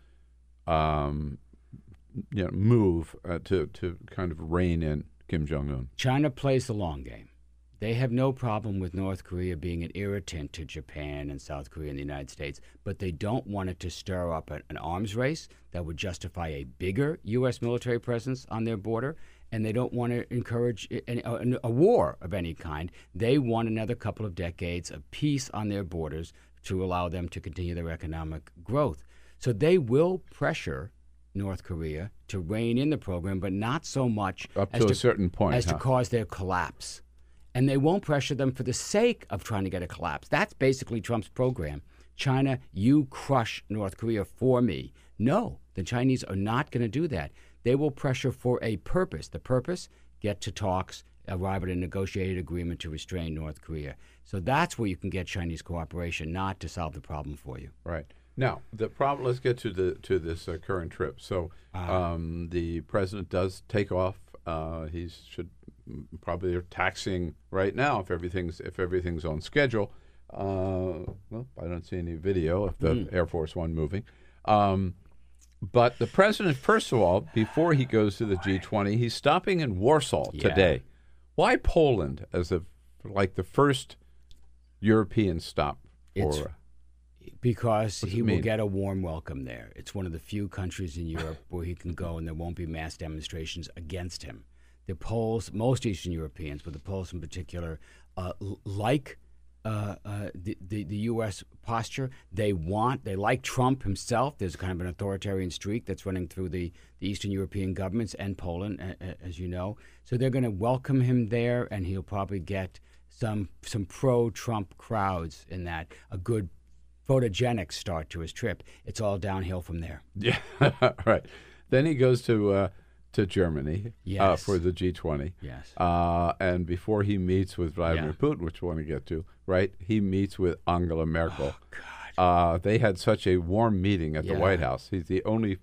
B: um, you know, move uh, to, to kind of rein in Kim Jong Un?
J: China plays the long game. They have no problem with North Korea being an irritant to Japan and South Korea and the United States, but they don't want it to stir up an, an arms race that would justify a bigger U.S. military presence on their border, and they don't want to encourage a, war of any kind. They want another couple of decades of peace on their borders to allow them to continue their economic growth. So they will pressure North Korea to rein in the program, but not so much
B: Up
J: as
B: to a certain point,
J: as
B: huh?
J: to cause their collapse. And they won't pressure them for the sake of trying to get a collapse. That's basically Trump's program. China, you crush North Korea for me. No, the Chinese are not going to do that. They will pressure for a purpose. The purpose, get to talks, arrive at a negotiated agreement to restrain North Korea. So that's where you can get Chinese cooperation, not to solve the problem for you.
B: Right. Now the problem. Let's get to the to this uh, current trip. So
J: Ah.
B: um, the president does take off. Uh, he should probably they're taxing right now if everything's if everything's on schedule. Uh, well, I don't see any video of the
J: Hmm.
B: Air Force One moving. Um, but the president, first of all, before he goes to the G20, he's stopping in Warsaw
J: Yeah.
B: today. Why Poland as a like the first European stop for?
J: It's- because he will get a warm welcome there. It's one of the few countries in Europe where he can go and there won't be mass demonstrations against him. The Poles, most Eastern Europeans, but the Poles in particular, uh, like uh, uh, the, the the U.S. posture. They want, they like Trump himself. There's kind of an authoritarian streak that's running through the, the Eastern European governments and Poland, a- a- as you know. So they're going to welcome him there, and he'll probably get some some pro-Trump crowds in that. A good photogenic start to his trip. It's all downhill from there.
B: Yeah, right. Then he goes to uh, to Germany uh, for the G20.
J: Yes.
B: Uh, and before he meets with Vladimir
J: Yeah.
B: Putin, which we want to get to, right? He meets with Angela Merkel.
J: Oh, God.
B: Uh, they had such a warm meeting at the White House. He's the only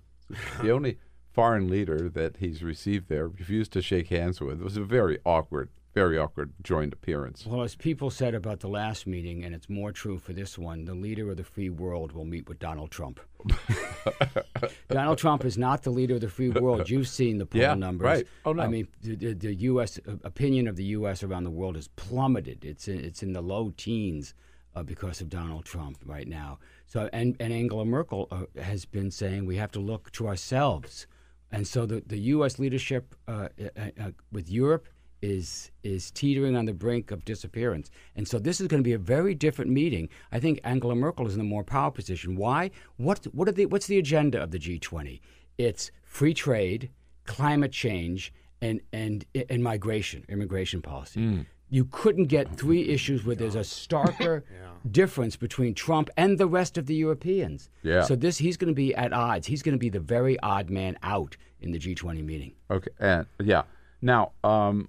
B: the only foreign leader that he's received there. Refused to shake hands with. It was a very awkward, very awkward joint appearance.
J: Well, as people said about the last meeting, and it's more true for this one, the leader of the free world will meet with Donald Trump. Donald Trump is not the leader of the free world. You've seen the poll
B: Yeah,
J: numbers.
B: right. Oh, no.
J: I mean, the, the, the U.S. uh, opinion of the U.S. around the world has plummeted. It's in, it's in the low teens uh, because of Donald Trump right now. So, and, and Angela Merkel uh, has been saying we have to look to ourselves. And so the, the U.S. leadership uh, uh, uh, with Europe is is teetering on the brink of disappearance. And so this is going to be a very different meeting. I think Angela Merkel is in a more power position. Why? What what are the what's the agenda of the G20? It's free trade, climate change, and and and migration, immigration policy. You couldn't get three issues where there's a starker difference between Trump and the rest of the Europeans.
B: Yeah.
J: So this he's going to be at odds. He's going to be the very odd man out in the G20 meeting.
B: Okay, and yeah. Now, um,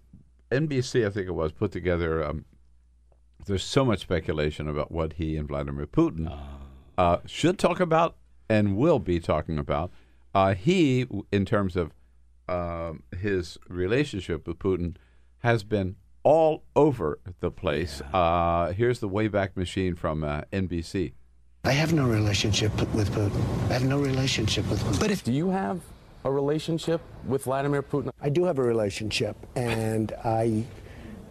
B: NBC, I think it was, put together. Um, there's so much speculation about what he and Vladimir Putin uh, should talk about and will be talking about. Uh, he, in terms of um, his relationship with Putin, has been all over the place. Uh, here's the Wayback Machine from uh, NBC.
E: I have no relationship with Putin. I have no relationship with Putin.
K: But if do you have a relationship with Vladimir Putin?
E: I do have a relationship, and I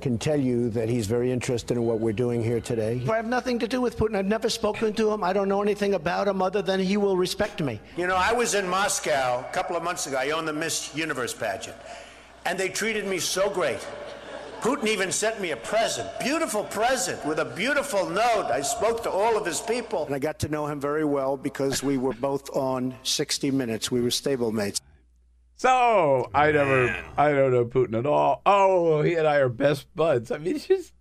E: can tell you that he's very interested in what we're doing here today. I have nothing to do with Putin. I've never spoken to him. I don't know anything about him other than he will respect me.
L: You know, I was in Moscow a couple of months ago. I owned the Miss Universe pageant. And they treated me so great. Putin even sent me a present, beautiful present with a beautiful note. I spoke to all of his people.
E: And I got to know him very well because we were both on 60 Minutes. We were stablemates.
B: So I never, I don't know Putin at all. Oh, he and I are best buds. I mean, it's just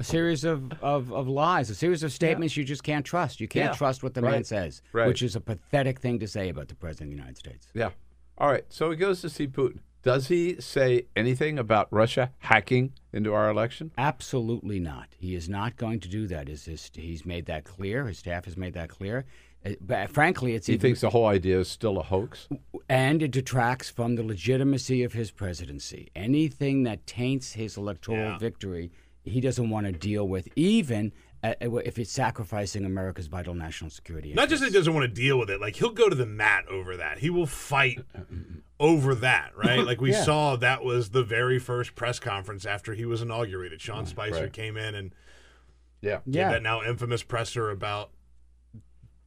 J: a series of, of, of lies, a series of statements you just can't trust. You can't
B: Yeah.
J: trust what the man says,
B: Right.
J: which is a pathetic thing to say about the President of the United States.
B: Yeah. All right. So he goes to see Putin. Does he say anything about Russia hacking into our election?
J: Absolutely not. He is not going to do that. Is his, he's made that clear. His staff has made that clear. Uh, But frankly, it's
B: He
J: even-
B: thinks the whole idea is still a hoax.
J: and it detracts from the legitimacy of his presidency. Anything that taints his electoral victory, he doesn't want to deal with, even uh, Uh, uh, if it's sacrificing America's vital national security.
C: Not just that he doesn't want to deal with it, like he'll go to the mat over that. He will fight uh, over that, right? Like we
J: Yeah.
C: saw that was the very first press conference after he was inaugurated. Sean Spicer
B: right.
C: came in and
B: Yeah.
J: Yeah.
C: that now infamous presser about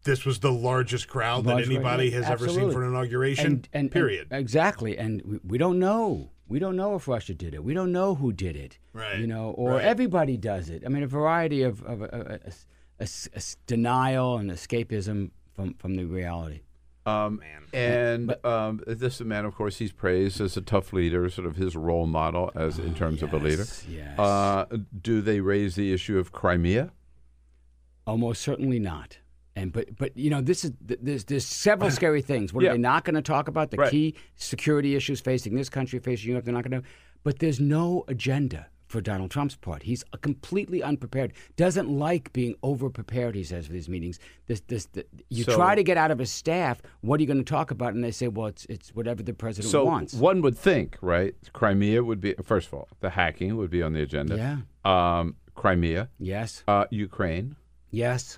C: this was the largest crowd that
J: Large-
C: anybody has ever seen for an inauguration.
J: And- and-
C: period.
J: and- exactly. And we, we don't know. We don't know if Russia did it. We don't know who did it.
C: Right.
J: You know, or
C: Right.
J: everybody does it. I mean, a variety of, of uh, a, a- a- a denial and escapism from, from the reality.
B: Um, and um, this man, of course, he's praised as a tough leader, sort of his role model as in terms of a leader.
J: yes, yes.
B: Uh, do they raise the issue of Crimea?
J: Almost certainly not. And but but you know this is there's there's several scary things. What
B: Yeah.
J: are they not going to talk about? The
B: Right.
J: key security issues facing this country, facing Europe. They're not going to. But there's no agenda for Donald Trump's part. He's completely unprepared. Doesn't like being overprepared. He says for these meetings. This, this, the, you
B: So-
J: try to get out of his staff. What are you going to talk about? And they say, well, it's it's whatever the president
B: So
J: wants.
B: one would think, right? Crimea would be first of all, the hacking would be on the agenda.
J: Yeah.
B: Um, Crimea.
J: Yes.
B: Uh, Ukraine.
J: Yes.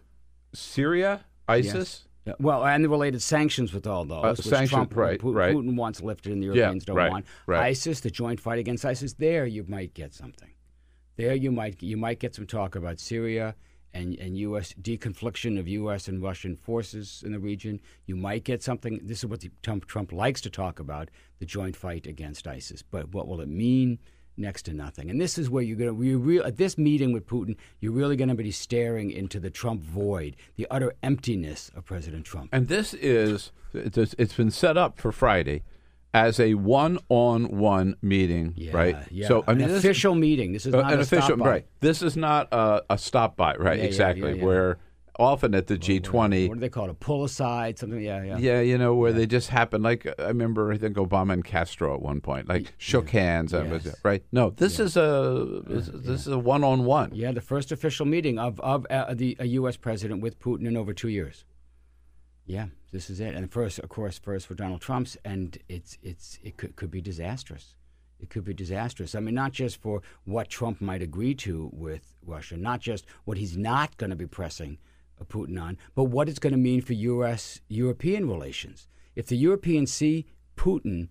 B: Syria. ISIS.
J: Yes. Yeah, Well, and the related sanctions with all those.
B: Uh,
J: which
B: sanctions,
J: Trump,
B: right,
J: Putin,
B: right.
J: Putin wants lifted and the
B: Yeah,
J: Europeans don't
B: right,
J: want.
B: right.
J: ISIS, the joint fight against ISIS, there you might get something. There you might you might get some talk about Syria and, and U.S. deconfliction of U.S. and Russian forces in the region. You might get something. This is what the, Trump, Trump likes to talk about: the joint fight against ISIS. But what will it mean? Next to nothing. And this is where you're going to, you real at this meeting with Putin, you're really going to be staring into the Trump void, the utter emptiness of President Trump.
B: And this is it's it's been set up for Friday as a one-on-one meeting, right?
J: yeah.
B: So I
J: An
B: mean, this-
J: official meeting. This is
B: uh,
J: not
B: an
J: a
B: official right. This is not a, a stop by, right?
J: Yeah, yeah,
B: exactly.
J: yeah, yeah.
B: Where often at the G twenty,
J: What do they call it? A pull aside, something. Yeah, yeah.
B: Yeah, you know, where they just happen. Like I remember, I think Obama and Castro at one point, like shook hands, and was, right? No, this is a this, this is a one on one.
J: Yeah, the first official meeting of of uh, the a U.S. president with Putin in over two years. Yeah, this is it. And first, of course, first for Donald Trump's, and it's it's it could could be disastrous. It could be disastrous. I mean, not just for what Trump might agree to with Russia, not just what he's not going to be pressing Putin on, but what it's going to mean for U.S. European relations. If the Europeans see Putin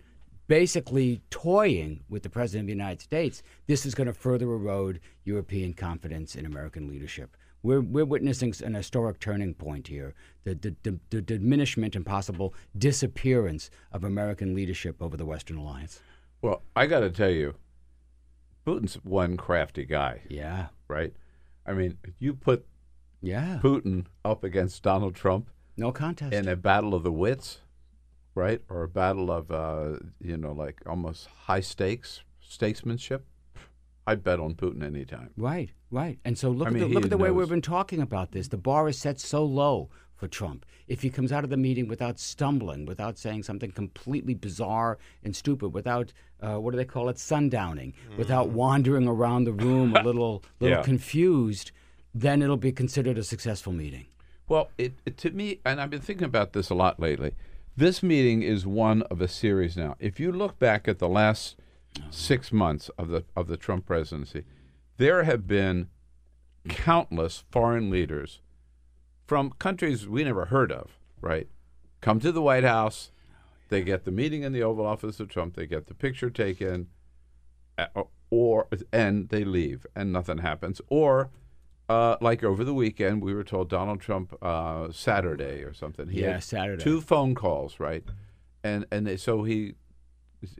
J: basically toying with the president of the United States, this is going to further erode European confidence in American leadership. We're, we're witnessing an historic turning point here the, the, the, the diminishment and possible disappearance of American leadership over the Western alliance.
B: Well, I got to tell you, Putin's one crafty guy.
J: Yeah.
B: Right. I mean, you put
J: yeah
B: Putin up against Donald Trump,
J: no contest
B: in a battle of the wits, right, or a battle of uh, you know like almost high stakes statesmanship. I'd bet on Putin anytime.
J: Right, right. And so look
B: I
J: at the, look at the way we've been talking about this. The bar is set so low for Trump. If he comes out of the meeting without stumbling, without saying something completely bizarre and stupid, without uh, what do they call it, sundowning, without wandering around the room a little little
B: Yeah.
J: confused, then it'll be considered a successful meeting.
B: Well, it, it to me, and I've been thinking about this a lot lately. This meeting is one of a series now. If you look back at the last six months of the of the Trump presidency, there have been countless foreign leaders from countries we never heard of, right? Come to the White House, they get the meeting in the Oval Office of Trump, they get the picture taken, uh, or and they leave and nothing happens. Or uh, like over the weekend, we were told Donald Trump uh, Saturday or something. He
J: Yeah, Saturday.
B: Two phone calls, right? And and they, so he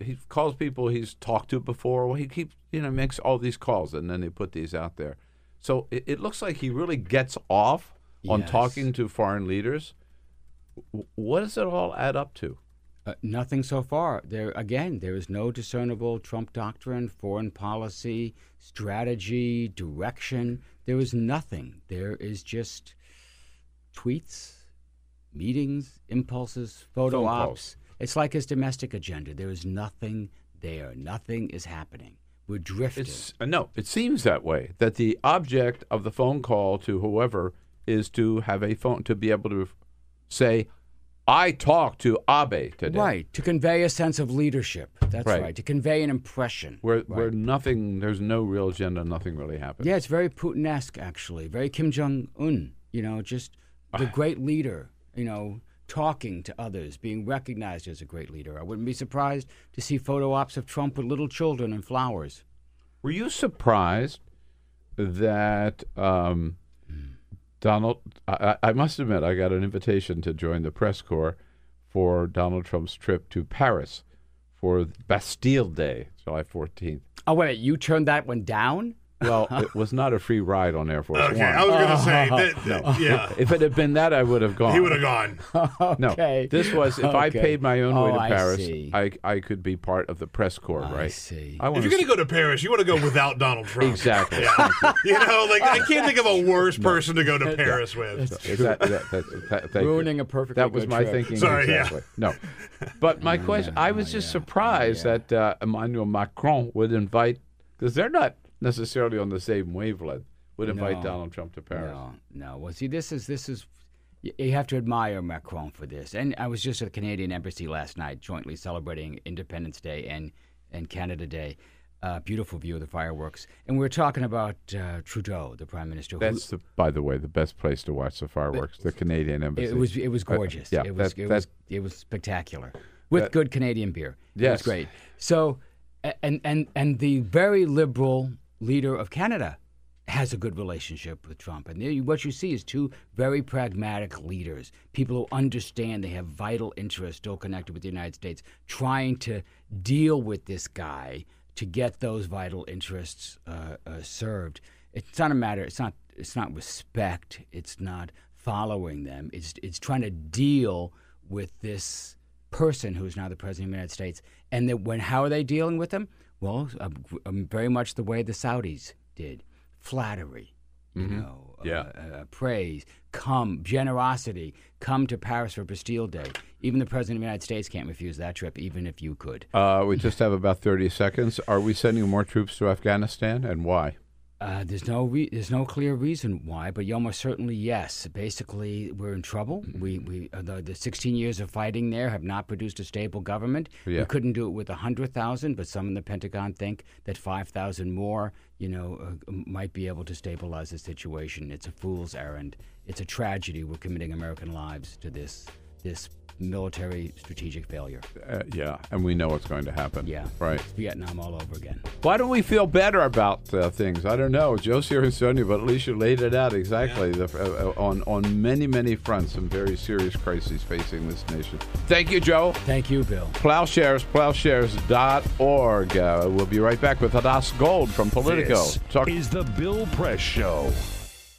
B: he calls people he's talked to before. Well, he keeps you know makes all these calls and then they put these out there. So it, it looks like he really gets off on
J: Yes.
B: talking to foreign leaders. W- What does it all add up to?
J: Uh, nothing so far. There again, there is no discernible Trump doctrine, foreign policy, strategy, direction. There is nothing. There is just tweets, meetings, impulses, photo
B: Phone
J: ops.
B: calls.
J: It's like his domestic agenda. There is nothing there. Nothing is happening. We're drifting.
B: It's uh, no. It seems that way. That the object of the phone call to whoever is to have a phone to be able to say, "I talked to Abe today."
J: Right, to convey a sense of leadership. That's
B: Right.
J: right. To convey an impression.
B: Where
J: Right.
B: where nothing. There's no real agenda. Nothing really happens.
J: Yeah, it's very Putin-esque, actually. Very Kim Jong Un. You know, just
B: Ah.
J: the great leader. You know, talking to others, being recognized as a great leader. I wouldn't be surprised to see photo ops of Trump with little children and flowers.
B: Were you surprised that um, Donald? I, I must admit, I got an invitation to join the press corps for Donald Trump's trip to Paris for Bastille Day, July 14th.
J: Oh wait, you turned that one down?
B: Well, it was not a free ride on Air Force
C: Okay,
B: One.
C: I was gonna say that- that- yeah.
B: If it had been that, I would have gone.
C: He would have gone.
J: okay.
B: No, this was if I paid my own way
J: Oh,
B: to Paris,
J: see.
B: I, I could be part of the press corps, right?
J: see.
B: I
C: If you're going to go to Paris, you want to go without Donald Trump.
B: Exactly.
C: Yeah. you know, like I can't think of a worse person to go to Paris with.
B: Is that, you.
J: Ruining a perfectly
B: That was
J: good
B: my
J: trip.
B: thinking.
C: Sorry, yeah.
B: exactly. No, but my question, I was just surprised that uh, Emmanuel Macron would invite because they're not necessarily on the same wavelength would invite
J: No.
B: Donald Trump to Paris.
J: No, no. Well, see, this is this is you have to admire Macron for this. And I was just at the Canadian Embassy last night, jointly celebrating Independence Day and and Canada Day. Uh, beautiful view of the fireworks, and we were talking about uh, Trudeau, the Prime Minister. who-
B: That's, the, by the way, the best place to watch the fireworks, the Canadian Embassy.
J: It was it was
B: Uh,
J: gorgeous.
B: yeah,
J: it was
B: that-
J: it
B: that-
J: was it was spectacular with
B: that-
J: good Canadian beer. It
B: Yes.
J: was great. So and and and the very liberal leader of Canada has a good relationship with Trump, and what you see is two very pragmatic leaders, people who understand they have vital interests still connected with the United States, trying to deal with this guy to get those vital interests uh, uh, served. It's not a matter. It's not. It's not respect. It's not following them. It's it's trying to deal with this person who's now the president of the United States. And that when how are they dealing with him? Well, uh, um, very much the way the Saudis did, flattery. You
B: Mhm.
J: know,
B: Yeah.
J: uh, uh, praise, come, generosity, come to Paris for Bastille Day. Even the President of the United States can't refuse that trip, even if you could.
B: Uh, we just have about 30 seconds. Are we sending more troops to Afghanistan and why?
J: Uh, there's no re- there's no clear reason why, but almost certainly yes. Basically, we're in trouble. We we uh, the, the 16 years of fighting there have not produced a stable government.
B: Yeah.
J: We couldn't do it with hundred thousand, but some in the Pentagon think that five thousand more, you know, uh, might be able to stabilize the situation. It's a fool's errand. It's a tragedy. We're committing American lives to this this military strategic failure.
B: Uh, yeah, and we know what's going to happen.
J: Yeah,
B: Right.
J: It's Vietnam all over again.
B: Why don't we feel better about uh, things? I don't know. Joe Cirincione, but at least you laid it out exactly the, uh, uh, on on many many fronts. Some very serious crises facing this nation. Thank you, Joe.
J: Thank you, Bill.
B: Plowshares, plowshares.org. Uh, we'll be right back with Hadas Gold from Politico.
A: This is the Bill Press Show.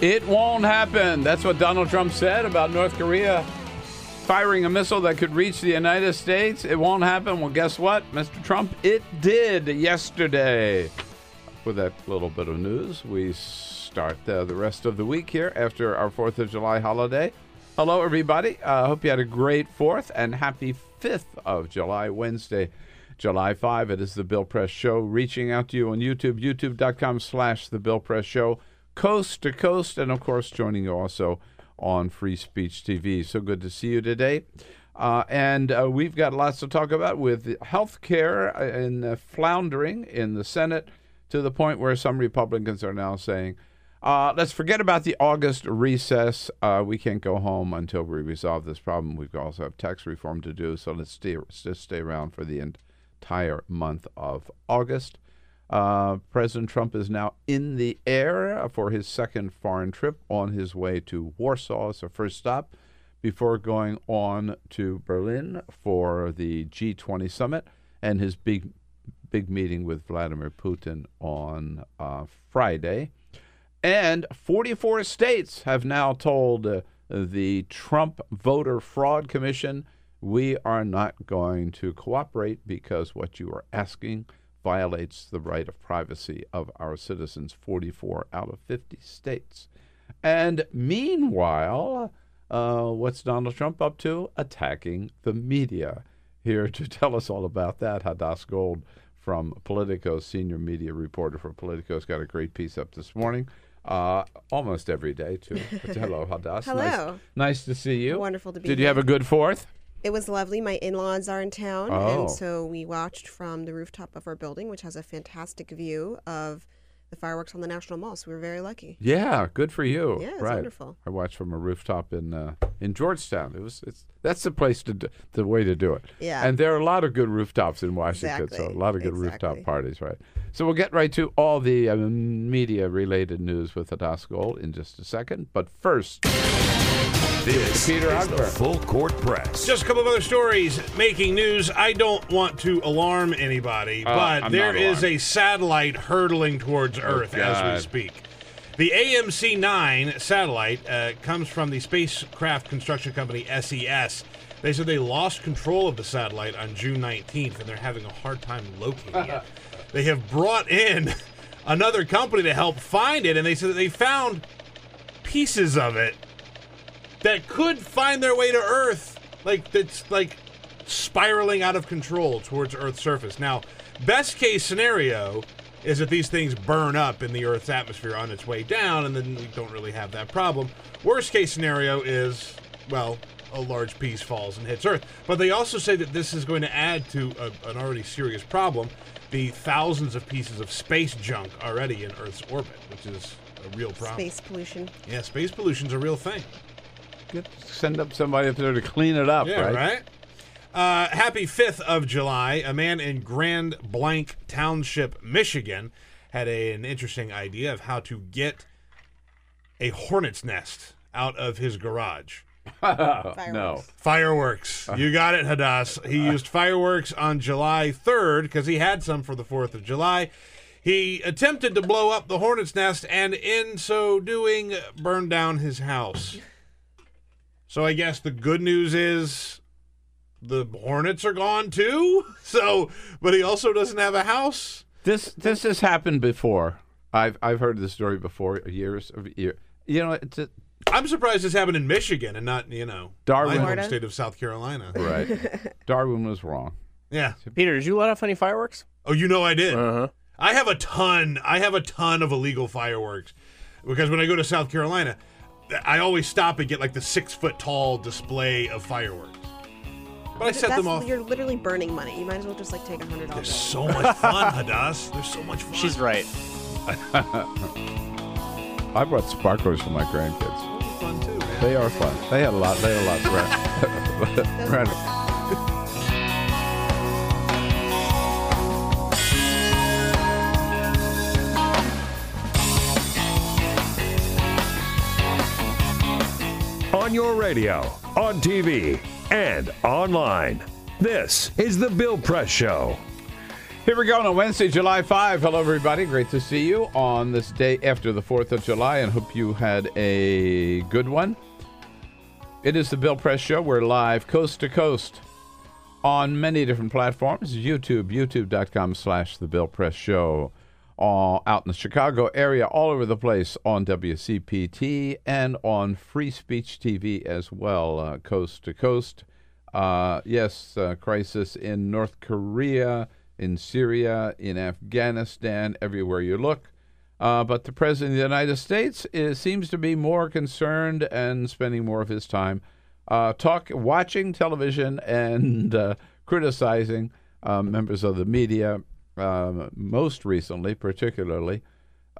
B: It won't happen. That's what Donald Trump said about North Korea firing a missile that could reach the United States. It won't happen. Well, guess what, Mr. Trump? It did yesterday. With that little bit of news, we start uh, the rest of the week here after our 4th of July holiday. Hello, everybody. I uh, hope you had a great 4th and happy 5th of July, Wednesday, July 5. It is the Bill Press Show reaching out to you on YouTube, youtube.com slash the Bill Press Show, coast to coast, and of course, joining you also on Free Speech TV. So good to see you today. Uh, and uh, we've got lots to talk about with health care and uh, floundering in the Senate to the point where some Republicans are now saying, uh, let's forget about the August recess. Uh, we can't go home until we resolve this problem. We also have tax reform to do, so let's stay, just stay around for the entire month of August. Uh, President Trump is now in the air for his second foreign trip on his way to Warsaw as a first stop before going on to Berlin for the G20 summit and his big, big meeting with Vladimir Putin on uh, Friday. And 44 states have now told uh, the Trump Voter Fraud Commission we are not going to cooperate because what you are asking violates the right of privacy of our citizens, 44 out of 50 states. And meanwhile, uh, what's Donald Trump up to? Attacking the media. Here to tell us all about that, Hadas Gold from Politico, senior media reporter for Politico, has got a great piece up this morning. Uh, almost every day, too. Hello, Hadas.
M: Hello.
B: Nice, nice to see you.
M: Wonderful to be
B: Did you have a good fourth?
M: It was lovely. My in laws are in town,
B: Oh.
M: and so we watched from the rooftop of our building, which has a fantastic view of the fireworks on the National Mall. So we were very lucky.
B: Yeah, good for you.
M: Yeah, it's
B: right.
M: wonderful.
B: I watched from a rooftop in uh, in Georgetown. It was it's that's the place to do, the way to do it.
M: Yeah.
B: And there are a lot of good rooftops in Washington, so a lot of good
M: exactly.
B: rooftop parties, right? So we'll get right to all the um, media related news with Hadas Gold in just a second. But first,
A: This
B: Peter
A: is the Full Court Press.
C: Just a couple of other stories making news. I don't want to alarm anybody,
B: Uh,
C: but
B: I'm
C: there
B: not
C: is
B: alarmed.
C: a satellite hurtling towards Earth as we speak. The AMC 9 satellite uh, comes from the spacecraft construction company SES. They said they lost control of the satellite on June 19th, and they're having a hard time locating it. They have brought in another company to help find it, and they said that they found pieces of it that could find their way to Earth, like that's like spiraling out of control towards Earth's surface. Now, best case scenario is that these things burn up in the Earth's atmosphere on its way down, and then we don't really have that problem. Worst case scenario is, well, a large piece falls and hits Earth. But they also say that this is going to add to a, an already serious problem the thousands of pieces of space junk already in Earth's orbit, which is a real problem.
M: Space pollution.
C: Yeah, space pollution's a real thing.
B: Good. Send up somebody up there to clean it up,
C: Yeah,
B: right?
C: right. Uh, happy 5th of July. A man in Grand Blanc Township, Michigan, had a, an interesting idea of how to get a hornet's nest out of his garage.
B: no.
C: Fireworks. You got it, Hadas. He used fireworks on July 3rd because he had some for the 4th of July. He attempted to blow up the hornet's nest and, in so doing, burned down his house. So I guess the good news is the hornets are gone too. So, but he also doesn't have a house.
B: This this has happened before. I've I've heard this story before. Years of year. You know, it's a,
C: I'm surprised this happened in Michigan and not, you know,
B: Darwin.
C: my home state of South Carolina.
B: right. Darwin was wrong.
C: Yeah.
D: Peter, did you let off any fireworks?
C: Oh, you know I did.
D: Uh-huh.
C: I have a ton. I have a ton of illegal fireworks because when I go to South Carolina, I always stop and get like the six foot tall display of fireworks. But I set
M: That's,
C: them off.
M: You're literally burning money. You might as well just like take a hundred dollars.
C: There's so much fun, Hadas. There's so much fun.
D: She's right.
B: I brought sparklers for my grandkids.
C: fun too. Man.
B: They are fun. They had a lot. They had a lot. Right.
A: On your radio, on TV, and online. This is The Bill Press Show.
B: Here we go on Wednesday, July 5. Hello, everybody. Great to see you on this day after the 4th of July, and hope you had a good one. It is the Bill Press Show. We're live coast to coast on many different platforms YouTube, youtube.com slash the Bill Press Show. All out in the Chicago area, all over the place on WCPT and on Free Speech TV as well, uh, coast to coast. Uh, yes, uh, crisis in North Korea, in Syria, in Afghanistan, everywhere you look. Uh, but the President of the United States is, seems to be more concerned and spending more of his time uh, talk, watching television and uh, criticizing uh, members of the media. Um, most recently, particularly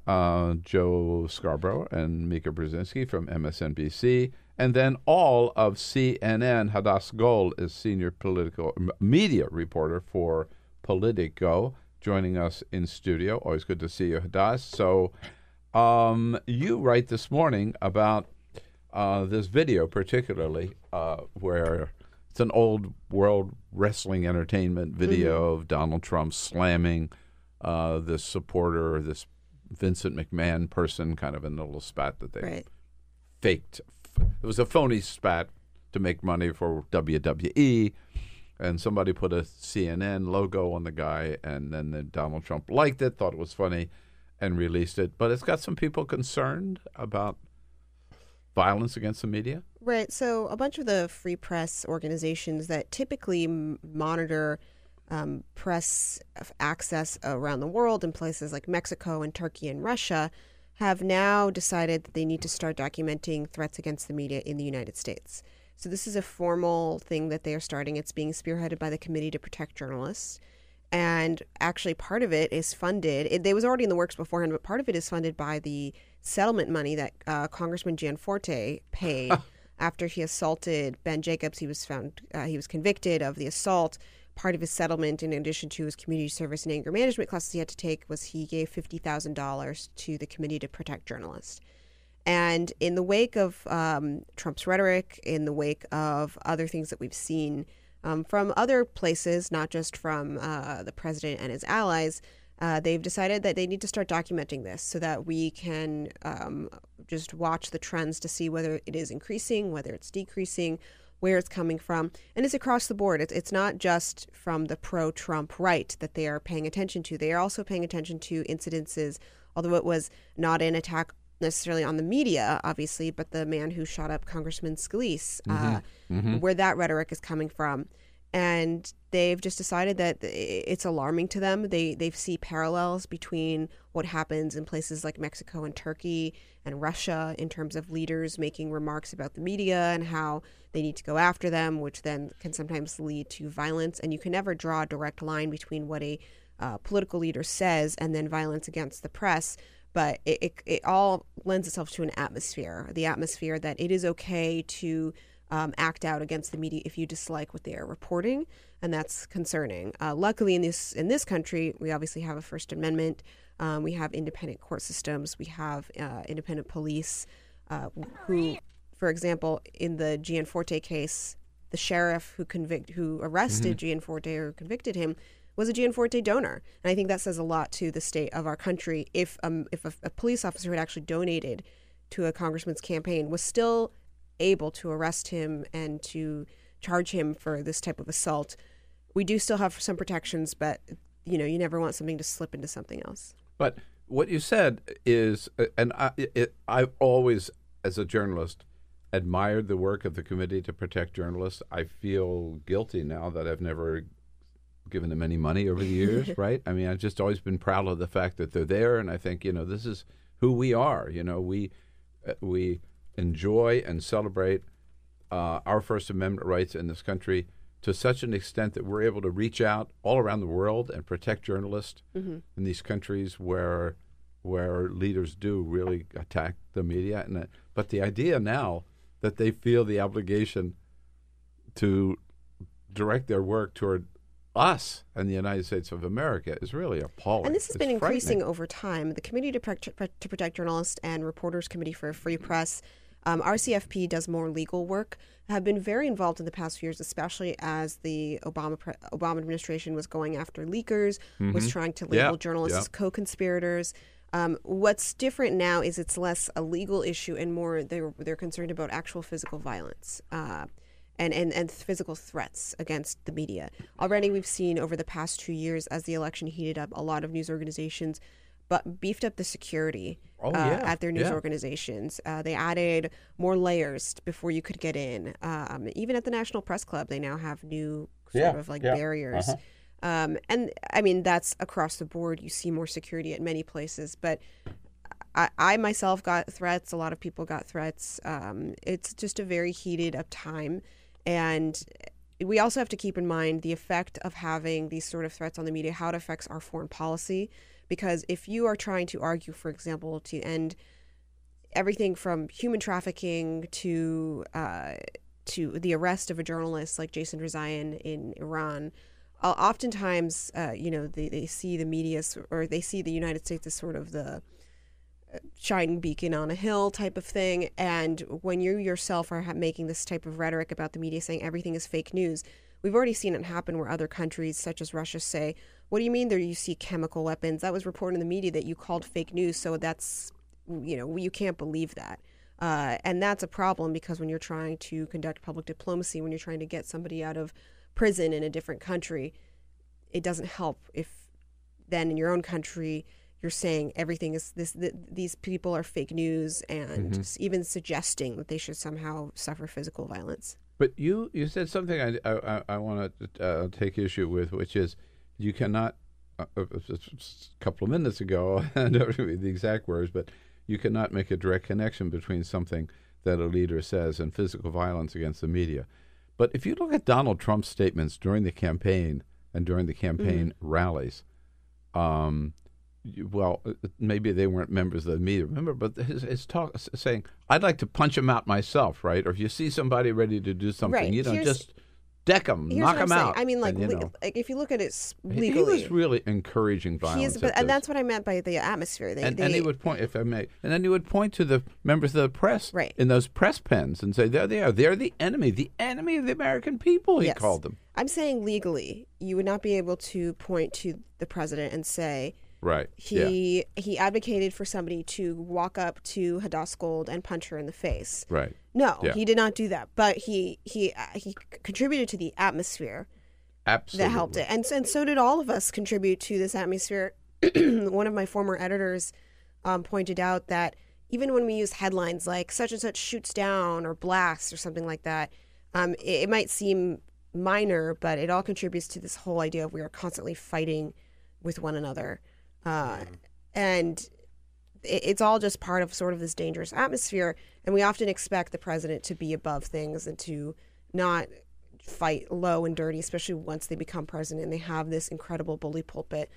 B: uh, Joe Scarborough and Mika Brzezinski from MSNBC, and then all of CNN. Hadas Gold is senior political media reporter for Politico, joining us in studio. Always good to see you, Hadas. So, um, you write this morning about uh, this video, particularly uh, where it's an old world wrestling entertainment video of Donald Trump slamming uh, this supporter, this Vincent McMahon person, kind of in a little spat that they
M: Right.
B: faked. It was a phony spat to make money for WWE, and somebody put a CNN logo on the guy, and then the Donald Trump liked it, thought it was funny, and released it. But it's got some people concerned about violence against the media.
M: Right. So a bunch of the free press organizations that typically monitor um, press access around the world in places like Mexico and Turkey and Russia have now decided that they need to start documenting threats against the media in the United States. So this is a formal thing that they are starting. It's being spearheaded by the Committee to Protect Journalists. And actually, part of it is funded. It, it was already in the works beforehand, but part of it is funded by the settlement money that uh, Congressman Gianforte paid after he assaulted Ben Jacobs. He was found, uh, he was convicted of the assault. Part of his settlement, in addition to his community service and anger management classes he had to take, was he gave fifty thousand dollars to the Committee to Protect Journalists. And in the wake of um, Trump's rhetoric, in the wake of other things that we've seen um, from other places, not just from uh, the president and his allies, uh, they've decided that they need to start documenting this so that we can um, just watch the trends to see whether it is increasing, whether it's decreasing, where it's coming from. And it's across the board. It's, it's not just from the pro Trump right that they are paying attention to. They are also paying attention to incidences, although it was not an attack necessarily on the media, obviously, but the man who shot up Congressman Scalise, uh,
B: Mhm.
M: where that rhetoric is coming from. And they've just decided that it's alarming to them. They they see parallels between what happens in places like Mexico and Turkey and Russia in terms of leaders making remarks about the media and how they need to go after them, which then can sometimes lead to violence. And you can never draw a direct line between what a uh, political leader says and then violence against the press but it, it, it all lends itself to an atmosphere the atmosphere that it is okay to um, act out against the media if you dislike what they are reporting and that's concerning. Uh, luckily in this in this country we obviously have a first amendment um, we have independent court systems we have uh, independent police uh, who for example in the gianforte case the sheriff who convict who arrested gianforte or convicted him was a Gianforte donor, and I think that says a lot to the state of our country. If um if a, a police officer had actually donated to a congressman's campaign was still able to arrest him and to charge him for this type of assault, we do still have some protections, but you know you never want something to slip into something else.
B: But what you said is, uh, and I, it, I've always, as a journalist, admired the work of the Committee to Protect Journalists. I feel guilty now that I've never given them any money over the years, right? I mean, I've just always been proud of the fact that they're there, and I think you know this is who we are. You know, we uh, we enjoy and celebrate uh, our First Amendment rights in this country to such an extent that we're able to reach out all around the world and protect journalists
M: Mhm.
B: in these countries where where leaders do really attack the media. And that, but the idea now that they feel the obligation to direct their work toward us and the United States of America is really appalling.
M: And this has
B: It's
M: been increasing over time. The Committee to Protect, to Protect Journalists and Reporters Committee for a Free Press, um, RCFP does more legal work, have been very involved in the past few years, especially as the Obama pre- Obama administration was going after leakers, was
N: Mhm.
M: trying to
N: Yeah,
M: label journalists
N: yeah.
M: as co-conspirators. Um, what's different now is it's less a legal issue and more they're they're concerned about actual physical violence. Uh, and, and, and physical threats against the media. Already, we've seen over the past two years, as the election heated up, a lot of news organizations but beefed up the security
B: Oh,
M: uh,
B: yeah,
M: at their news
B: yeah.
M: organizations. Uh, they added more layers before you could get in. Um, even at the National Press Club, they now have new sort
N: Yeah,
M: of like barriers.
N: uh-huh.
M: Um, and I mean, that's across the board. You see more security at many places, but I, I myself got threats. A lot of people got threats. Um, it's just a very heated up time. And we also have to keep in mind the effect of having these sort of threats on the media, how it affects our foreign policy. Because if you are trying to argue, for example, to end everything from human trafficking to uh, to the arrest of a journalist like Jason Rezaian in Iran, uh, oftentimes, uh, you know, they, they see the media or they see the United States as sort of the uh, shining beacon on a hill type of thing. And when you yourself are making this type of rhetoric about the media saying everything is fake news, we've already seen it happen where other countries, such as Russia, say, "What do you mean there you see chemical weapons? That was reported in the media that you called fake news, so that's you know you can't believe that." Uh, and that's a problem because when you're trying to conduct public diplomacy, when you're trying to get somebody out of prison in a different country, it doesn't help if then in your own country you're saying everything is this th- these people are fake news and
B: Mhm.
M: even suggesting that they should somehow suffer physical violence.
B: But you, you said something I, I, I want to uh, take issue with, which is you cannot, uh, uh, a couple of minutes ago, I don't remember the exact words, but you cannot make a direct connection between something that a leader says and physical violence against the media. But if you look at Donald Trump's statements during the campaign and during the campaign rallies. Um, well, uh, maybe they weren't members of the media. Remember, but his, his talk saying, "I'd like to punch him out myself," right? Or if you see somebody ready to do something,
M: Right.
B: you know,
M: Here's-
B: just deck him,
M: Here's
B: knock
M: what I'm
B: him
M: saying.
B: out.
M: I mean, like,
B: and,
M: le- like if you look at it s- legally,
B: he was really encouraging violence.
M: he is, but, and that's what I meant by the atmosphere. They,
B: and,
M: they,
B: and he would point, if I may, and then he would point to the members of the press
M: Right.
B: in those press pens and say, "There they are. They're the enemy, the enemy of the American people." He
M: Yes.
B: called them.
M: I'm saying legally, you would not be able to point to the president and say
B: Right. yeah.
M: he he advocated for somebody to walk up to Hadas Gold and punch her in the face.
B: Right.
M: No,
B: Yeah.
M: he did not do that. But he he uh, he contributed to the atmosphere
B: Absolutely.
M: that helped it, and so, and so did all of us contribute to this atmosphere. One of my former editors um, pointed out that even when we use headlines like "such and such shoots down" or "blasts" or something like that, um, it, it might seem minor, but it all contributes to this whole idea of we are constantly fighting with one another, uh, and it, it's all just part of sort of this dangerous atmosphere. And we often expect the president to be above things and to not fight low and dirty, especially once they become president and they have this incredible bully pulpit.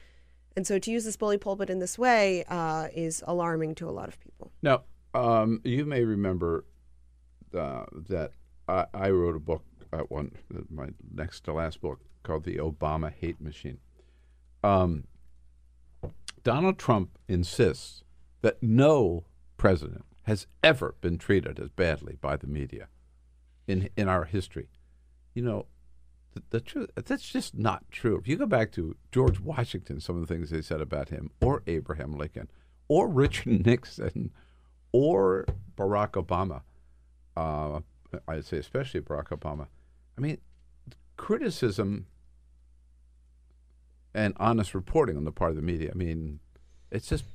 M: And so to use this bully pulpit in this way uh, is alarming to a lot of people.
B: Now, um, you may remember uh, that I, I wrote a book at one, my next to last book, called "The Obama Hate Machine." Um, Donald Trump insists that no president has ever been treated as badly by the media in in our history. You know, the, the truth that's just not true. If you go back to George Washington, some of the things they said about him, or Abraham Lincoln, or Richard Nixon, or Barack Obama, uh, I'd say especially Barack Obama. I mean, criticism and honest reporting on the part of the media. I mean, it's just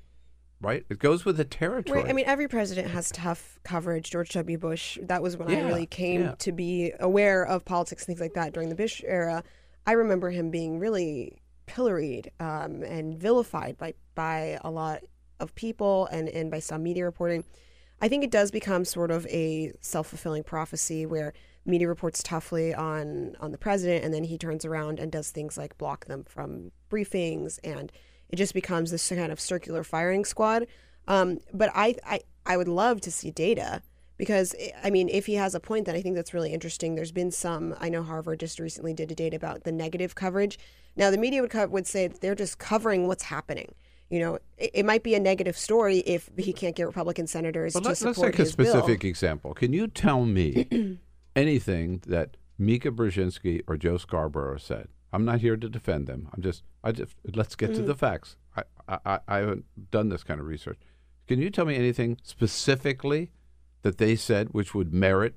B: right. It goes with the territory.
M: Right. I mean, every president has tough coverage. George W. Bush, that was when I really came
B: yeah.
M: to be aware of politics and things like that during the Bush era. I remember him being really pilloried um, and vilified by, by a lot of people and, and by some media reporting. I think it does become sort of a self fulfilling prophecy where media reports toughly on on the president, and then he turns around and does things like block them from briefings, and it just becomes this kind of circular firing squad. Um, but I, I I would love to see data because I mean, if he has a point, then I think that's really interesting. There's been some. I know Harvard just recently did a data about the negative coverage. Now the media would co- would say that they're just covering what's happening. You know, it, it might be a negative story if he can't get Republican senators
B: But
M: to
B: let,
M: support
B: us take a
M: his bill.
B: specific example. Can you tell me anything that Mika Brzezinski or Joe Scarborough said? I'm not here to defend them. I'm just, I just let's get to
M: Mm.
B: the facts. I, I, I- haven't done this kind of research. Can you tell me anything specifically that they said which would merit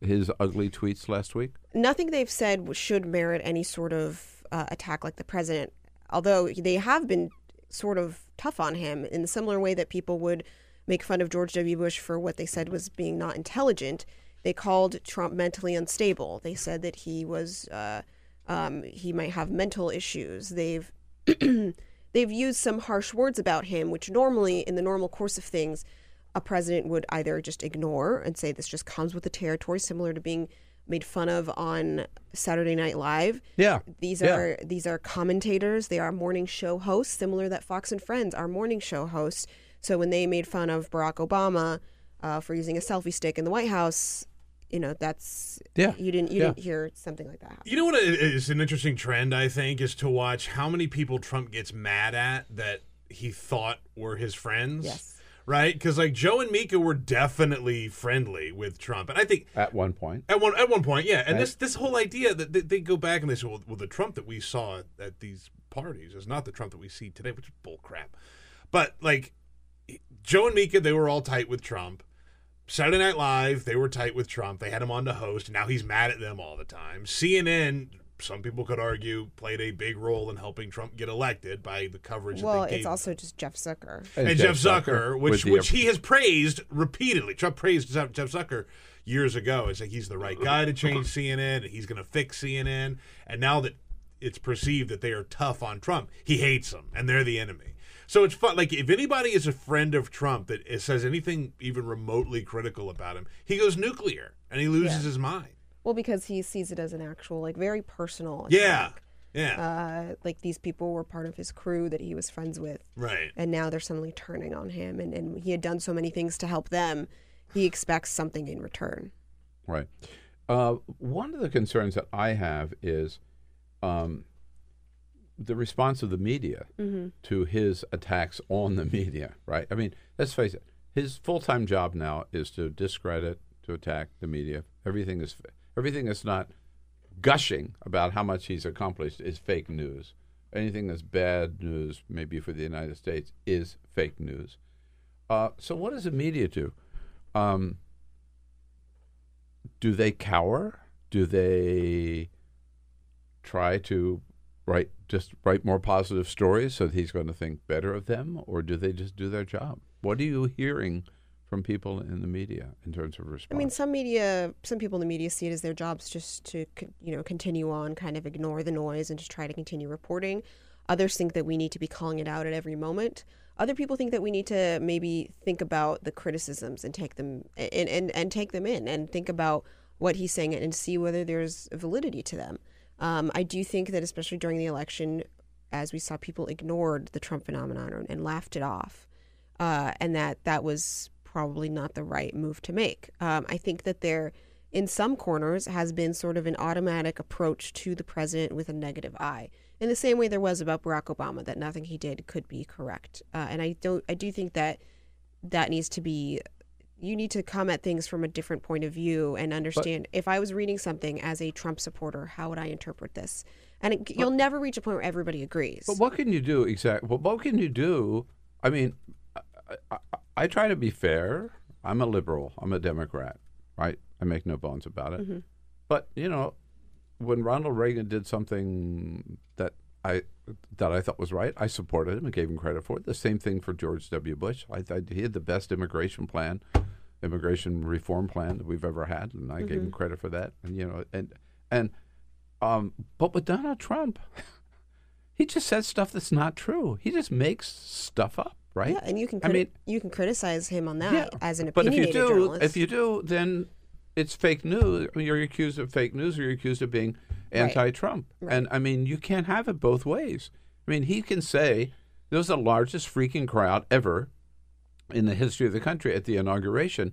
B: his ugly tweets last week?
M: nothing they've said should merit any sort of uh, attack like the president. Although they have been sort of tough on him in a similar way that people would make fun of George W. Bush for what they said was being not intelligent. They called Trump mentally unstable. They said that he was uh, um, he might have mental issues. They've they've used some harsh words about him, which normally in the normal course of things, a president would either just ignore and say this just comes with the territory, similar to being made fun of on Saturday Night Live.
B: Yeah.
M: These
B: Yeah.
M: are these are commentators. They are morning show hosts, similar that Fox and Friends are morning show hosts. So when they made fun of Barack Obama uh, for using a selfie stick in the White House, you know that's
B: Yeah.
M: You didn't you
B: Yeah.
M: didn't hear something like that. happen.
C: You know what is an interesting trend, I think, is to watch how many people Trump gets mad at that he thought were his friends.
M: Yes.
C: Right? Because like Joe and Mika were definitely friendly with Trump, and I think
B: At one point,
C: at one at one point, yeah. And
B: Right.
C: this this whole idea that they, they go back and they say, well, well, the Trump that we saw at, at these parties is not the Trump that we see today, which is bull crap. But like Joe and Mika, they were all tight with Trump. Saturday Night Live, they were tight with Trump. They had him on to host. Now he's mad at them all the time. CNN, some people could argue, played a big role in helping Trump get elected by the coverage
M: Well,
C: that they gave.
M: it's also just Jeff Zucker.
C: and, Jeff Zucker,
B: with
C: which which he has praised repeatedly. Trump praised Jeff Jeff Zucker years ago. It's like he's the right guy to change CNN, and he's going to fix CNN. And now that it's perceived that they are tough on Trump, he hates them, and they're the enemy. So it's fun. Like if anybody is a friend of Trump that says anything even remotely critical about him, he goes nuclear and he loses
M: Yeah.
C: his mind.
M: Well, because he sees it as an actual, like, very personal.
C: Yeah. Yeah.
M: Uh, like these people were part of his crew that he was friends with.
C: Right.
M: And now they're suddenly turning on him, and, and he had done so many things to help them. He expects something in return.
B: Right. Uh, one of the concerns that I have is um, the response of the media
M: Mhm.
B: to his attacks on the media. Right. I mean, let's face it. His full time job now is to discredit, to attack the media. Everything is everything that's not gushing about how much he's accomplished is fake news. Anything that's bad news, maybe for the United States, is fake news. Uh, so, what does the media do? Um, do they cower? Do they try to write just write more positive stories so that he's going to think better of them, or do they just do their job? What are you hearing from people in the media in terms of response?
M: I mean, some media, some people in the media see it as their jobs just to, you know, continue on, kind of ignore the noise and just try to continue reporting. Others think that we need to be calling it out at every moment. Other people think that we need to maybe think about the criticisms and take them and, and, and take them in and think about what he's saying and see whether there's validity to them. Um, I do think that especially during the election, as we saw, people ignored the Trump phenomenon and, laughed it off, uh, and that that was probably not the right move to make. Um, I think that there, in some corners, has been sort of an automatic approach to the president with a negative eye, in the same way there was about Barack Obama, that nothing he did could be correct. Uh, and I don't, I do think that that needs to be. You need to come at things from a different point of view and understand. if I was reading something as a Trump supporter, how would I interpret this? And it, you'll never reach a point where everybody agrees.
B: But what can you do exactly? Well, what can you do? I mean, I, I, I try to be fair. I'm a liberal. I'm a Democrat, right? I make no bones about it.
M: Mhm.
B: But you know, when Ronald Reagan did something that I that I thought was right, I supported him and gave him credit for it. The same thing for George W. Bush. I thought he had the best immigration plan, immigration reform plan that we've ever had, and I gave him
M: Mhm.
B: credit for that. And you know, and and um, but with Donald Trump, he just says stuff that's not true. He just makes stuff up, right?
M: Yeah, and you can
B: I mean,
M: you can criticize him on that
B: yeah,
M: as an opinionated
B: but if you do,
M: journalist.
B: if you do, then it's fake news. I mean, you're accused of fake news, or you're accused of being anti-Trump. And I mean, you can't have it both ways. I mean, he can say there was the largest freaking crowd ever in the history of the country at the inauguration.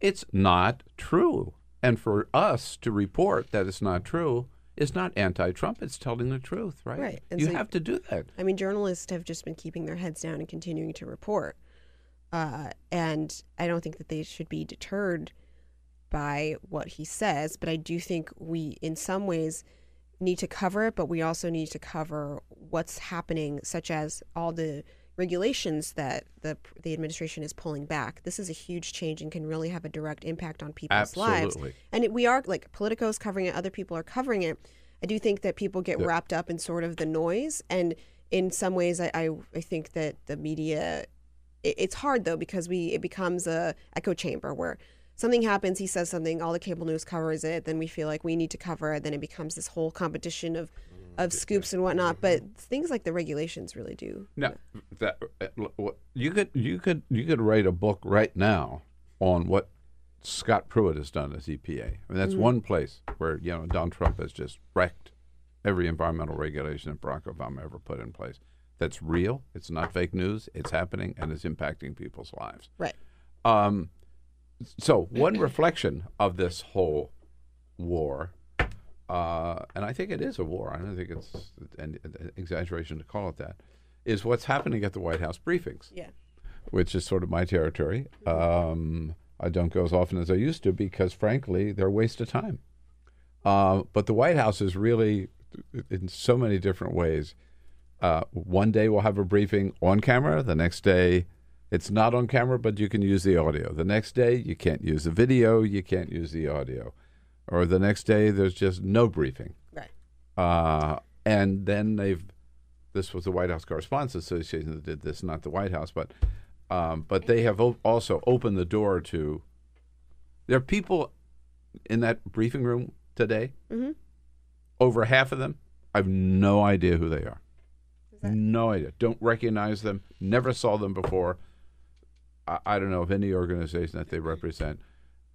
B: It's not true. And for us to report that it's not true is not anti-Trump. It's telling the truth, right?
M: Right. And
B: you
M: so-
B: have to do that.
M: I mean, journalists have just been keeping their heads down and continuing to report. Uh, and I don't think that they should be deterred by what he says, but I do think we, in some ways, need to cover it, but we also need to cover what's happening, such as all the regulations that the the administration is pulling back. This is a huge change and can really have a direct impact on people's lives.
B: Absolutely.
M: And it, we are like Politico's covering it, other people are covering it. I do think that people get
B: Yeah.
M: wrapped up in sort of the noise, and in some ways, I I, I think that the media. It, it's hard though because we it becomes a echo chamber where something happens, he says something, all the cable news covers it, then we feel like we need to cover it, then it becomes this whole competition of of scoops and whatnot. But things like the regulations really do.
B: Now, that uh, you could you could you could write a book right now on what Scott Pruitt has done as EPA. I mean, that's
N: Mhm.
B: one place where you know Donald Trump has just wrecked every environmental regulation that Barack Obama ever put in place. That's real. It's not fake news. It's happening and it's impacting people's lives.
M: Right.
B: Um, so one reflection of this whole war, uh, and I think it is a war. I don't think it's an, an exaggeration to call it that. Is what's happening at the White House briefings?
M: Yeah.
B: Which is sort of my territory. Um, I don't go as often as I used to because, frankly, they're a waste of time. Uh, but the White House is really, in so many different ways. Uh, one day we'll have a briefing on camera. The next day, it's not on camera, but you can use the audio. The next day, you can't use the video. You can't use the audio. Or the next day, there's just no briefing.
M: Right.
B: Uh, and then they've. This was the White House Correspondents Association that did this, not the White House, but um, but they have o- also opened the door to. There are people in that briefing room today.
M: Mhm.
B: Over half of them, I have no idea who they are. No idea. Don't recognize them. Never saw them before. I, I don't know of any organization that they represent,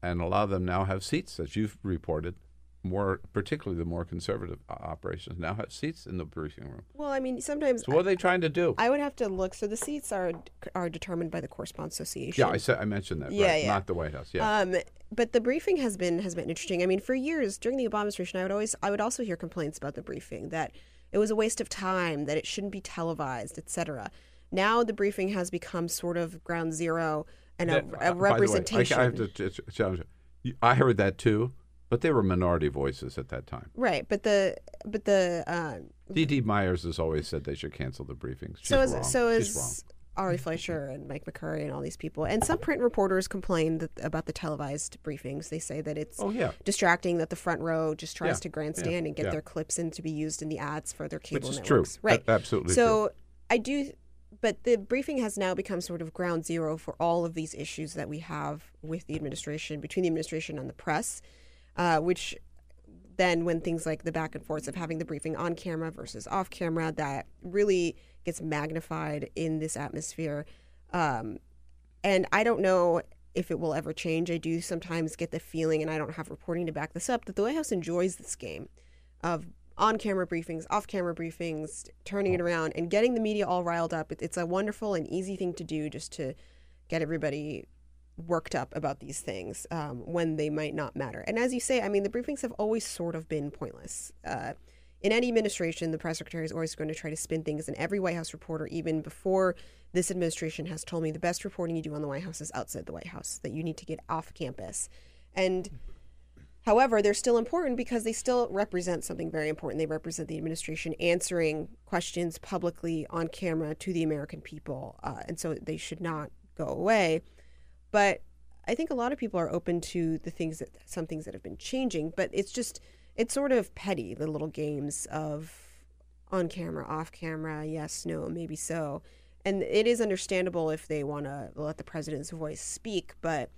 B: and a lot of them now have seats, as you've reported, more, particularly the more conservative operations, now have seats in the briefing room.
M: Well, I mean, sometimes
B: So what are they trying to do?
M: I would have to look. So the seats are are determined by the Correspondents Association.
B: yeah, I said I mentioned that.
M: Yeah,
B: right,
M: yeah.
B: Not the White House. Yeah.
M: Um, but the briefing has been has been interesting. I mean, for years during the Obama administration, I would always I would also hear complaints about the briefing that it was a waste of time, that it shouldn't be televised, etc. Now the briefing has become sort of ground zero and a,
B: That-
M: a
B: uh, by the way,
M: representation.
B: I, I have to ch- ch- challenge you. I heard that too, but they were minority voices at that time.
M: Right, but the but the uh,
B: Dee Dee Myers has always said they should cancel the briefings. She's
M: so is
B: wrong.
M: so
B: She's wrong.
M: is Ari Fleischer and Mike McCurry and all these people, and some print reporters complain that, about the televised briefings. They say that it's
B: Oh, yeah.
M: distracting, that the front row just tries
B: Yeah,
M: to
B: yeah,
M: grandstand and get
B: yeah.
M: their clips in to be used in the ads for their cable
B: is true.
M: networks. Right,
B: A- absolutely
M: So I do, but the briefing has now become sort of ground zero for all of these issues that we have with the administration, between the administration and the press, uh, which then when things like the back and forths of having the briefing on camera versus off camera that really gets magnified in this atmosphere. Um, and i don't know if it will ever change. I do sometimes get the feeling and i don't have reporting to back this up that the white house enjoys this game of on camera briefings off camera briefings turning it around and getting the media all riled up. It's a wonderful and easy thing to do just to get everybody worked up about these things um, when they might not matter. And as you say, I mean, the briefings have always sort of been pointless. Uh, in any administration, the press secretary is always going to try to spin things, and every White House reporter, even before this administration, has told me the best reporting you do on the White House is outside the White House, that you need to get off campus. And However, they're still important because they still represent something very important. They represent the administration answering questions publicly on camera to the American people. Uh, and so they should not go away. But I think a lot of people are open to the things that some things that have been changing, but it's just, it's sort of petty, the little games of on camera, off camera, yes, no, maybe so. And it is understandable if they want to let the president's voice speak, but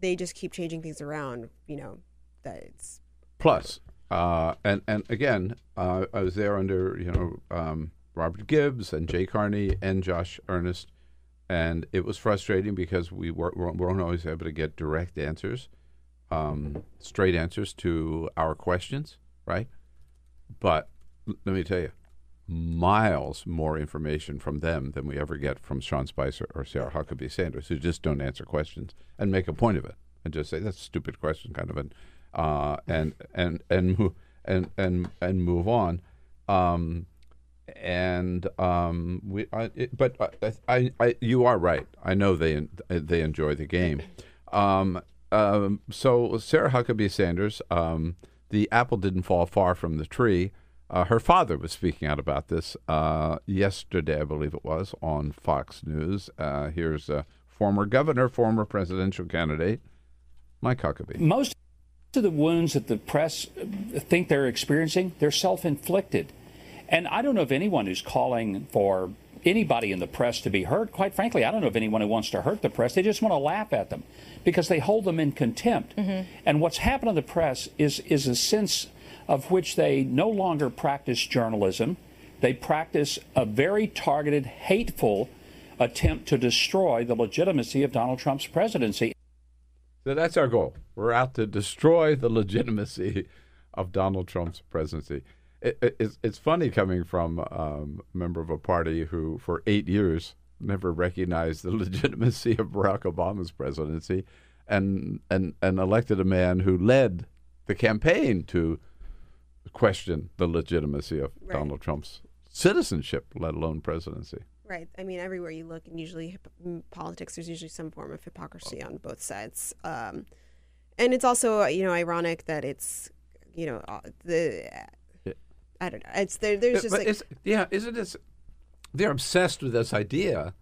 M: they just keep changing things around, you know, that it's
B: Plus, uh, and and again, uh, I was there under you know um, Robert Gibbs and Jay Carney and Josh Earnest, and it was frustrating because we weren't, weren't always able to get direct answers, um, straight answers to our questions, right? But let me tell you, miles more information from them than we ever get from Sean Spicer or Sarah Huckabee Sanders, who just don't answer questions and make a point of it and just say that's a stupid question, kind of, and uh, and and and move and and and move on. Um, and um, we, I, it, but I, I, I, you are right. I know they they enjoy the game. Um, um, so Sarah Huckabee Sanders, um, the apple didn't fall far from the tree. Uh, her father was speaking out about this uh, yesterday, I believe it was, on Fox News. Uh, here's a former governor, former presidential candidate, Mike Huckabee.
N: Most of the wounds that the press uh, think they're experiencing, they're self inflicted. And I don't know if anyone who's calling for anybody in the press to be hurt. Quite frankly, I don't know if anyone who wants to hurt the press. They just want to laugh at them because they hold them in contempt. Mm-hmm. And what's happened in the press is, is a sense of which they no longer practice journalism. They practice a very targeted, hateful attempt to destroy the legitimacy of Donald Trump's presidency.
B: So that's our goal. We're out to destroy the legitimacy of Donald Trump's presidency. It, it, it's, it's funny coming from um, a member of a party who, for eight years, never recognized the legitimacy of Barack Obama's presidency, and and and elected a man who led the campaign to question the legitimacy of
M: Right.
B: Donald Trump's citizenship, let alone presidency.
M: right. I mean, everywhere you look, and usually hip- in politics, there's usually some form of hypocrisy on both sides. Um, and it's also, you know, ironic that it's, you know, uh, the. I don't know. It's there. There's
B: Yeah,
M: just
B: but
M: like
B: yeah, isn't it? They're obsessed with this idea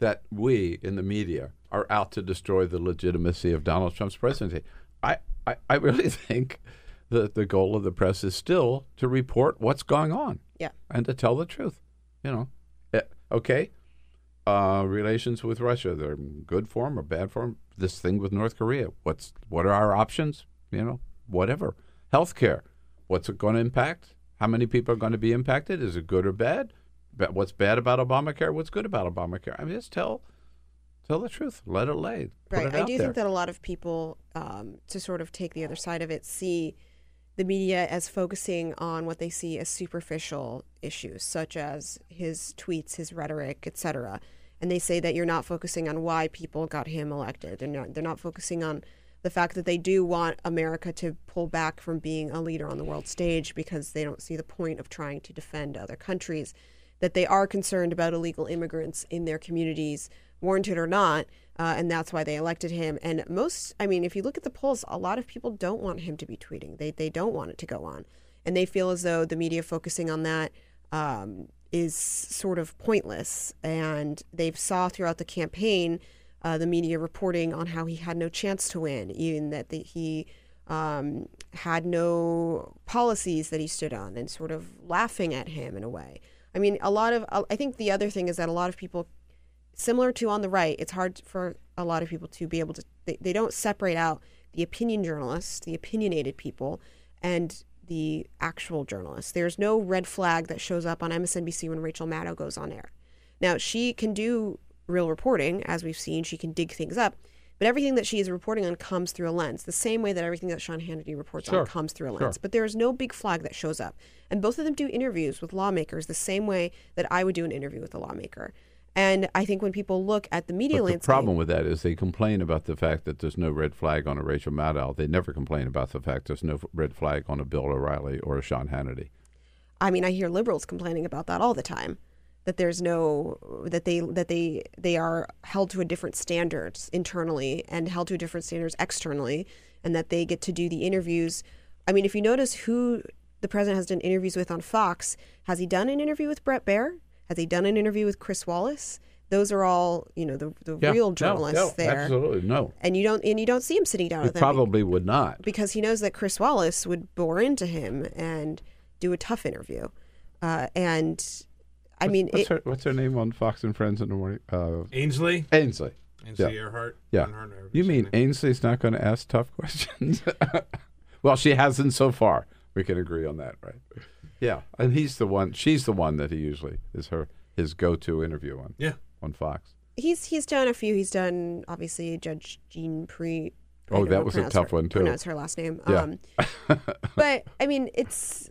B: that we in the media are out to destroy the legitimacy of Donald Trump's presidency. I, I, I really think that the goal of the press is still to report what's going on.
M: Yeah.
B: And to tell the truth. You know, Eh, okay, uh, relations with Russia, they're good form or bad form. This thing with North Korea, what's what are our options? You know, whatever. Healthcare, what's it going to impact? How many people are going to be impacted? Is it good or bad? What's bad about Obamacare? What's good about Obamacare? I mean, just tell tell the truth. Let it lay.
M: Right.
B: it
M: I do
B: there.
M: think that a lot of people, um, to sort of take the other side of it, see the media as focusing on what they see as superficial issues, such as his tweets, his rhetoric, etc. And they say that you're not focusing on why people got him elected. They're not. They're not focusing on the fact that they do want America to pull back from being a leader on the world stage because they don't see the point of trying to defend other countries. That they are concerned about illegal immigrants in their communities, warranted or not, uh, and that's why they elected him. And most, I mean, if you look at the polls, a lot of people don't want him to be tweeting. They they don't want it to go on, and they feel as though the media focusing on that um, is sort of pointless. And they've saw throughout the campaign uh, the media reporting on how he had no chance to win, even that the, he um, had no policies that he stood on, and sort of laughing at him in a way. I mean, a lot of I think the other thing is that a lot of people similar to on the right, it's hard for a lot of people to be able to, they, they don't separate out the opinion journalists, the opinionated people, and the actual journalists. There's no red flag that shows up on MSNBC when Rachel Maddow goes on air. Now, she can do real reporting, as we've seen, she can dig things up, but everything that she is reporting on comes through a lens, the same way that everything that Sean Hannity reports
B: Sure.
M: on comes through a lens.
B: Sure.
M: But there is no big flag that shows up. And both of them do interviews with lawmakers the same way that I would do an interview with a lawmaker. And I think when people look at the media
B: But the
M: landscape,
B: problem with that is they complain about the fact that there's no red flag on a Rachel Maddow. They never complain about the fact there's no red flag on a Bill O'Reilly or a Sean Hannity.
M: I mean, I hear liberals complaining about that all the time. That there's no that they that they they are held to a different standards internally and held to different standards externally, and that they get to do the interviews. I mean, if you notice who the president has done interviews with on Fox, has he done an interview with Bret Baier? Has he done an interview with Chris Wallace? Those are all you know the the
B: Yeah,
M: real journalists
B: no,
M: there.
B: absolutely, no.
M: And you don't and you don't see him sitting down
B: He
M: with them
B: probably would not.
M: because he knows that Chris Wallace would bore into him and do a tough interview. Uh, and I mean,
B: what's,
M: it,
B: her, what's her name on Fox and Friends in the morning? Uh,
C: Ainsley?
B: Ainsley.
C: Ainsley
B: yeah.
C: Earhardt?
B: Yeah.
C: Earnhardt,
B: You mean Ainsley's not going to ask tough questions? well, she hasn't so far. We can agree on that, right? Yeah, and he's the one. She's the one that he usually is her his go-to interview on.
C: Yeah.
B: on Fox.
M: he's he's done a few. He's done obviously Judge Jean Pre. I
B: Oh, that was a tough
M: her-
B: one, too.
M: Pronounce her last name.
B: Yeah.
M: Um, but I mean, it's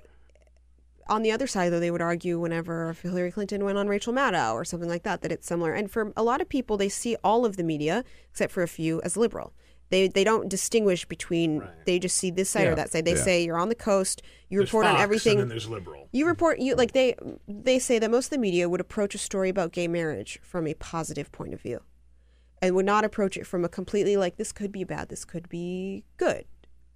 M: on the other side though. They would argue whenever Hillary Clinton went on Rachel Maddow or something like that that it's similar. And for a lot of people, they see all of the media except for a few as liberal. They they don't distinguish between. They just see this side
C: Yeah.
M: or that side. They
C: Yeah.
M: say you're on the coast. You
C: There's
M: report on everything.
C: And then there's liberal.
M: You report you like they they say that most of the media would approach a story about gay marriage from a positive point of view and would not approach it from a completely like this could be bad, this could be good,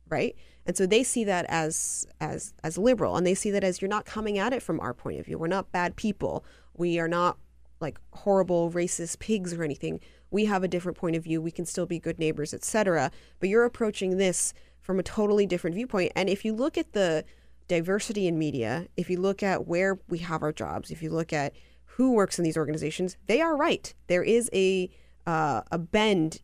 M: right? And so they see that as as as liberal and they see that as you're not coming at it from our point of view. We're not bad people. We are not like horrible racist pigs or anything. We have a different point of view. We can still be good neighbors, etc. But you're approaching this from a totally different viewpoint. And if you look at the diversity in media, if you look at where we have our jobs, if you look at who works in these organizations, they are right. There is a uh, a bend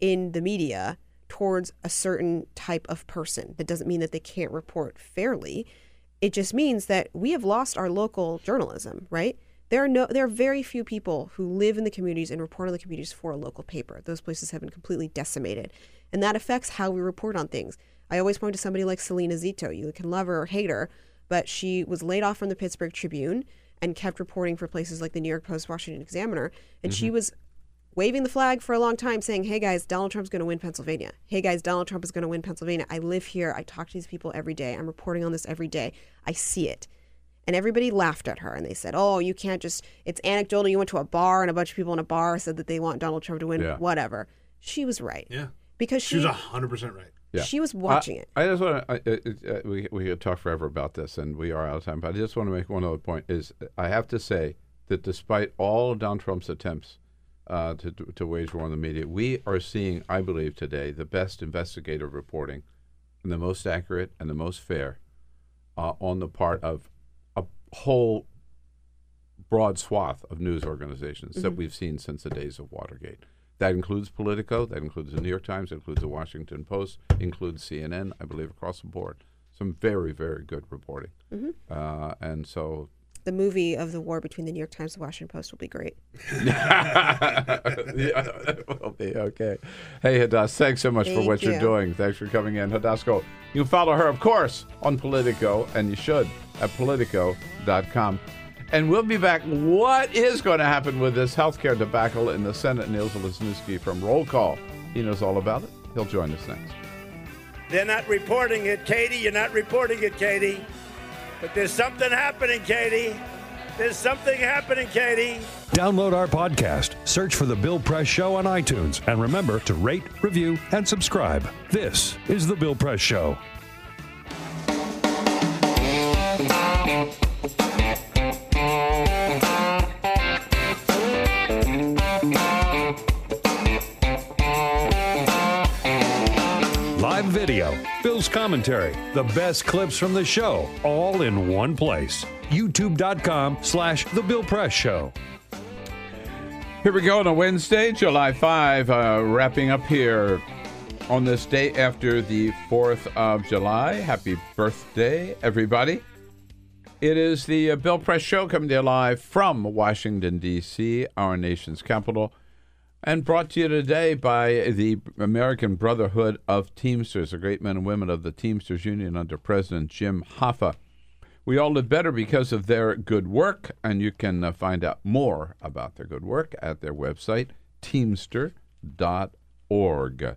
M: in the media towards a certain type of person. That doesn't mean that they can't report fairly. It just means that we have lost our local journalism, right? There are no there are very few people who live in the communities and report on the communities for a local paper. Those places have been completely decimated. And that affects how we report on things. I always point to somebody like Selena Zito. You can love her or hate her, but she was laid off from the Pittsburgh Tribune and kept reporting for places like the New York Post, Washington Examiner. And she
O: Mhm.
M: was waving the flag for a long time saying, hey guys, Donald Trump's going to win Pennsylvania. Hey guys, Donald Trump is going to win Pennsylvania. I live here. I talk to these people every day. I'm reporting on this every day. I see it. And everybody laughed at her and they said, oh, you can't just, it's anecdotal. You went to a bar and a bunch of people in a bar said that they want Donald Trump to win,
B: Yeah.
M: whatever. She was right.
C: Yeah.
M: Because
C: She
M: she,
C: was 100% right.
B: Yeah.
M: She was watching
B: I,
M: it.
B: I just want to. Uh, we we could talk forever about this, and we are out of time. But I just want to make one other point: is I have to say that despite all of Donald Trump's attempts uh, to to wage war on the media, we are seeing, I believe, today the best investigative reporting, and the most accurate and the most fair, uh, on the part of whole broad swath of news organizations that
O: Mhm.
B: we've seen since the days of Watergate. That includes Politico, that includes the New York Times, that includes the Washington Post, includes CNN, I believe, across the board. Some very, very good reporting.
M: Mhm.
B: Uh, and so
M: the movie of the war between the New York Times and the Washington Post will be great.
B: yeah, it will be okay. Hey, Hadas, thanks so much for what
M: you.
B: are doing. Thanks for coming in. Hadas Gold, you can follow her, of course, on Politico, and you should at politico.com. And we'll be back. What is going to happen with this healthcare debacle in the Senate? Niels Lesniewski from Roll Call. He knows all about it. He'll join us next.
O: They're not reporting it, Katie. You're not reporting it, Katie. But there's something happening, Katie. There's something happening, Katie.
A: Download our podcast, search for The Bill Press Show on iTunes, and remember to rate, review, and subscribe. This is The Bill Press Show. Live video, Bill's commentary, the best clips from the show, all in one place. YouTube.com slash The Bill Press Show.
B: Here we go on a Wednesday, July 5, uh, wrapping up here on this day after the 4th of July. Happy birthday, everybody. It is the uh, Bill Press Show coming to you live from Washington, D.C., our nation's capital, and brought to you today by the American Brotherhood of Teamsters, the great men and women of the Teamsters Union under President Jim Hoffa. We all live better because of their good work, and you can uh, find out more about their good work at their website, teamster.org.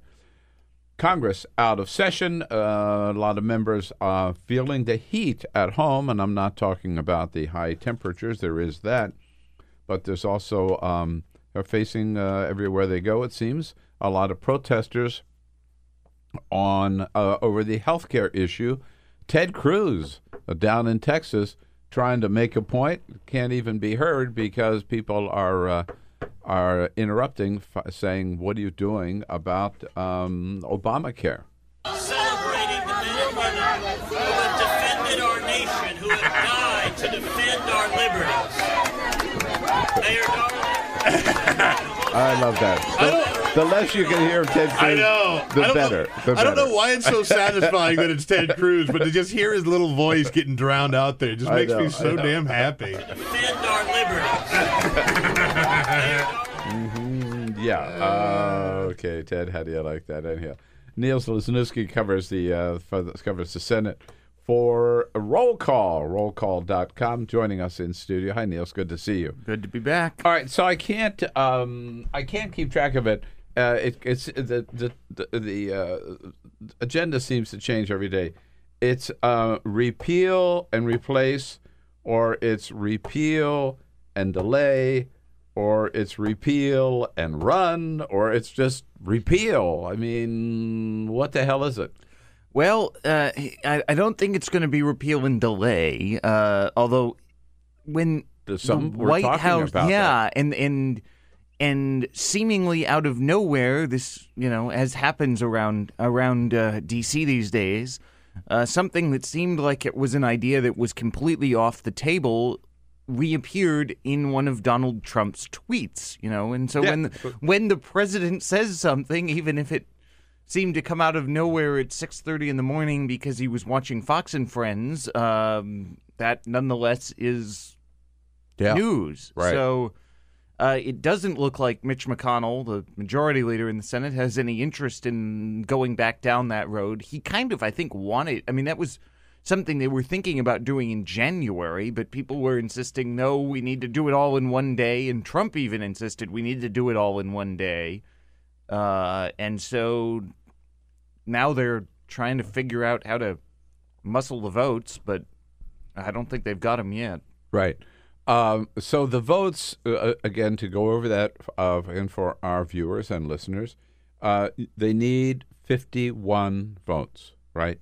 B: Congress out of session. Uh, a lot of members are feeling the heat at home, and I'm not talking about the high temperatures. There is that, but there's also um, they're facing uh, everywhere they go. It seems a lot of protesters on uh, over the health care issue. Ted Cruz uh, down in Texas trying to make a point can't even be heard because people are uh, are interrupting, f- saying, "What are you doing about um, Obamacare?"
P: celebrating the men and women who have defended our nation, who have died to defend our liberties.
B: I love that. The, the less you can hear of Ted Cruz,
C: I know.
B: the
C: I
B: better.
C: Know,
B: the
C: I don't know why it's so satisfying that it's Ted Cruz, but to just hear his little voice getting drowned out there just makes
B: know,
C: me so damn happy.
P: Defend our liberties.
B: Mhm, yeah. Uh, okay, Ted, how do you like that? Anyhow, Niels Lesniewski covers the uh, for the- covers the Senate for Roll Call. Rollcall.com. Joining us in studio. Hi, Neil. It's good to see you.
Q: Good to be back.
B: All right, so I can't um, I can't keep track of it. Uh, it it's the the the, the uh, agenda seems to change every day. It's uh, repeal and replace, or it's repeal and delay, or it's repeal and run, or it's just repeal. I mean, what the hell is it?
Q: Well, uh, I, I don't think it's going to be repeal and delay. Uh, although, when
B: some-
Q: the White House, yeah, and and and seemingly out of nowhere, this you know, as happens around around uh, D.C. these days, uh, something that seemed like it was an idea that was completely off the table reappeared in one of Donald Trump's tweets. You know, and so
B: Yeah,
Q: when
B: but-
Q: when the president says something, even if it seemed to come out of nowhere at 6:30 in the morning because he was watching Fox and Friends, um, that nonetheless is
B: Yeah.
Q: news.
B: Right.
Q: So uh, it doesn't look like Mitch McConnell, the majority leader in the Senate, has any interest in going back down that road. He kind of, I think, wanted. I mean, that was something they were thinking about doing in January, but people were insisting, no, we need to do it all in one day. And Trump even insisted we need to do it all in one day. Uh, and so now they're trying to figure out how to muscle the votes, but I don't think they've got them yet.
B: Right. Um, so the votes, uh, again, to go over that, uh, and for our viewers and listeners, uh, they need 51 votes, right?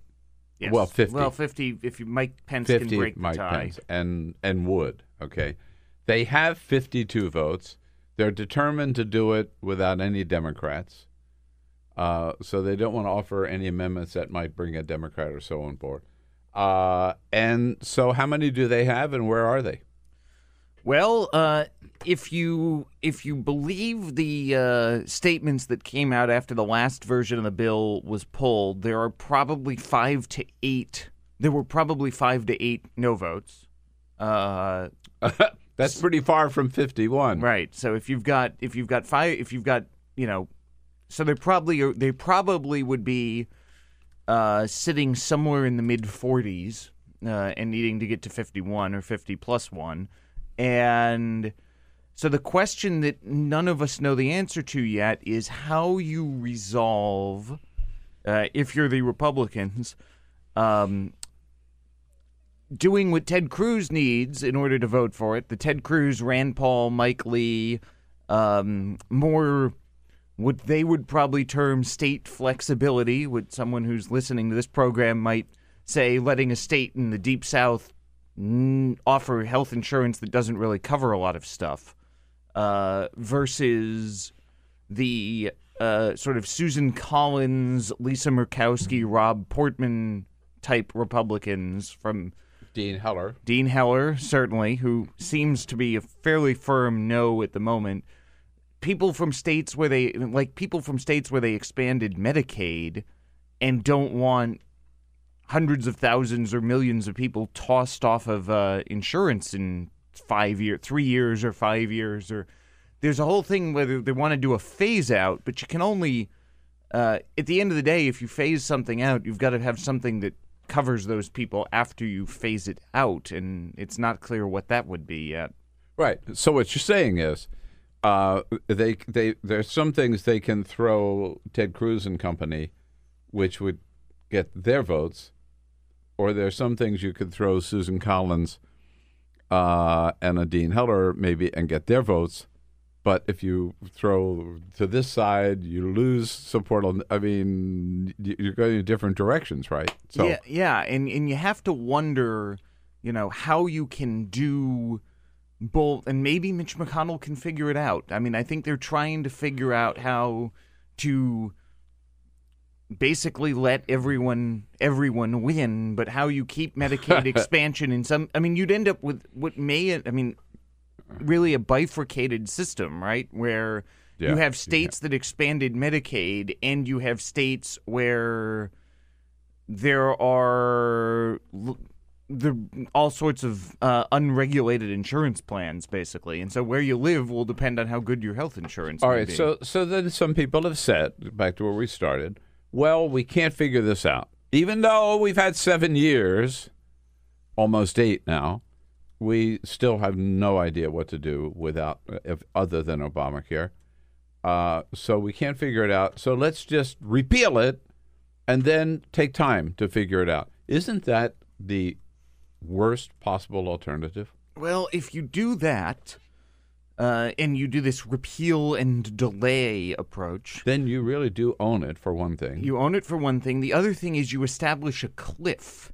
Q: Yes.
B: Well, 50.
Q: Well, 50 if you Mike Pence
B: 50
Q: can break
B: Mike
Q: the tie.
B: Pence and, and would, okay? They have 52 votes. They're determined to do it without any Democrats. Uh, so they don't want to offer any amendments that might bring a Democrat or so on board. Uh, and so how many do they have and where are they?
Q: Well, uh, if you if you believe the uh, statements that came out after the last version of the bill was pulled, there are probably five to eight. There were probably five to eight no votes. Uh,
B: That's pretty far from 51.
Q: Right. So if you've got if you've got five if you've got you know, so they probably they probably would be uh, sitting somewhere in the mid 40s uh, and needing to get to 51 or 50 plus one, and so the question that none of us know the answer to yet is how you resolve, uh, if you're the Republicans, um, doing what Ted Cruz needs in order to vote for it. The Ted Cruz, Rand Paul, Mike Lee, um, more what they would probably term state flexibility, what someone who's listening to this program might say, letting a state in the deep south mm, offer health insurance that doesn't really cover a lot of stuff, uh, versus the uh, sort of Susan Collins, Lisa Murkowski, Rob Portman type Republicans from
B: Dean Heller.
Q: Dean Heller, certainly, who seems to be a fairly firm no at the moment. People from states where they like people from states where they expanded Medicaid and don't want hundreds of thousands or millions of people tossed off of uh, insurance in five years, three years, or five years, or there's a whole thing whether they want to do a phase out, but you can only uh, at the end of the day, if you phase something out, you've got to have something that covers those people after you phase it out, and it's not clear what that would be yet.
B: Right. So what you're saying is, uh, they they there's some things they can throw Ted Cruz and company, which would get their votes, or there's some things you could throw Susan Collins, uh, and a Dean Heller maybe and get their votes. But if you throw to this side, you lose support. On, I mean, you're going in different directions, right? So
Q: yeah, yeah, and and you have to wonder, you know, how you can do both, and maybe Mitch McConnell can figure it out. I mean, I think they're trying to figure out how to basically let everyone everyone win, but how you keep Medicaid expansion in some. I mean, you'd end up with what may. I mean, really a bifurcated system, right? Where
B: Yeah,
Q: you have states that expanded Medicaid, and you have states where there are the all sorts of uh, unregulated insurance plans, basically, and so where you live will depend on how good your health insurance.
B: All right,
Q: be.
B: so so then some people have said, back to where we started, well, we can't figure this out. Even though we've had seven years, almost eight now, we still have no idea what to do without, if other than Obamacare. Uh, so we can't figure it out. So let's just repeal it, and then take time to figure it out. Isn't that the worst possible alternative?
Q: Well, if you do that, uh, and you do this repeal and delay approach,
B: then you really do own it for one thing.
Q: You own it for one thing. The other thing is you establish a cliff,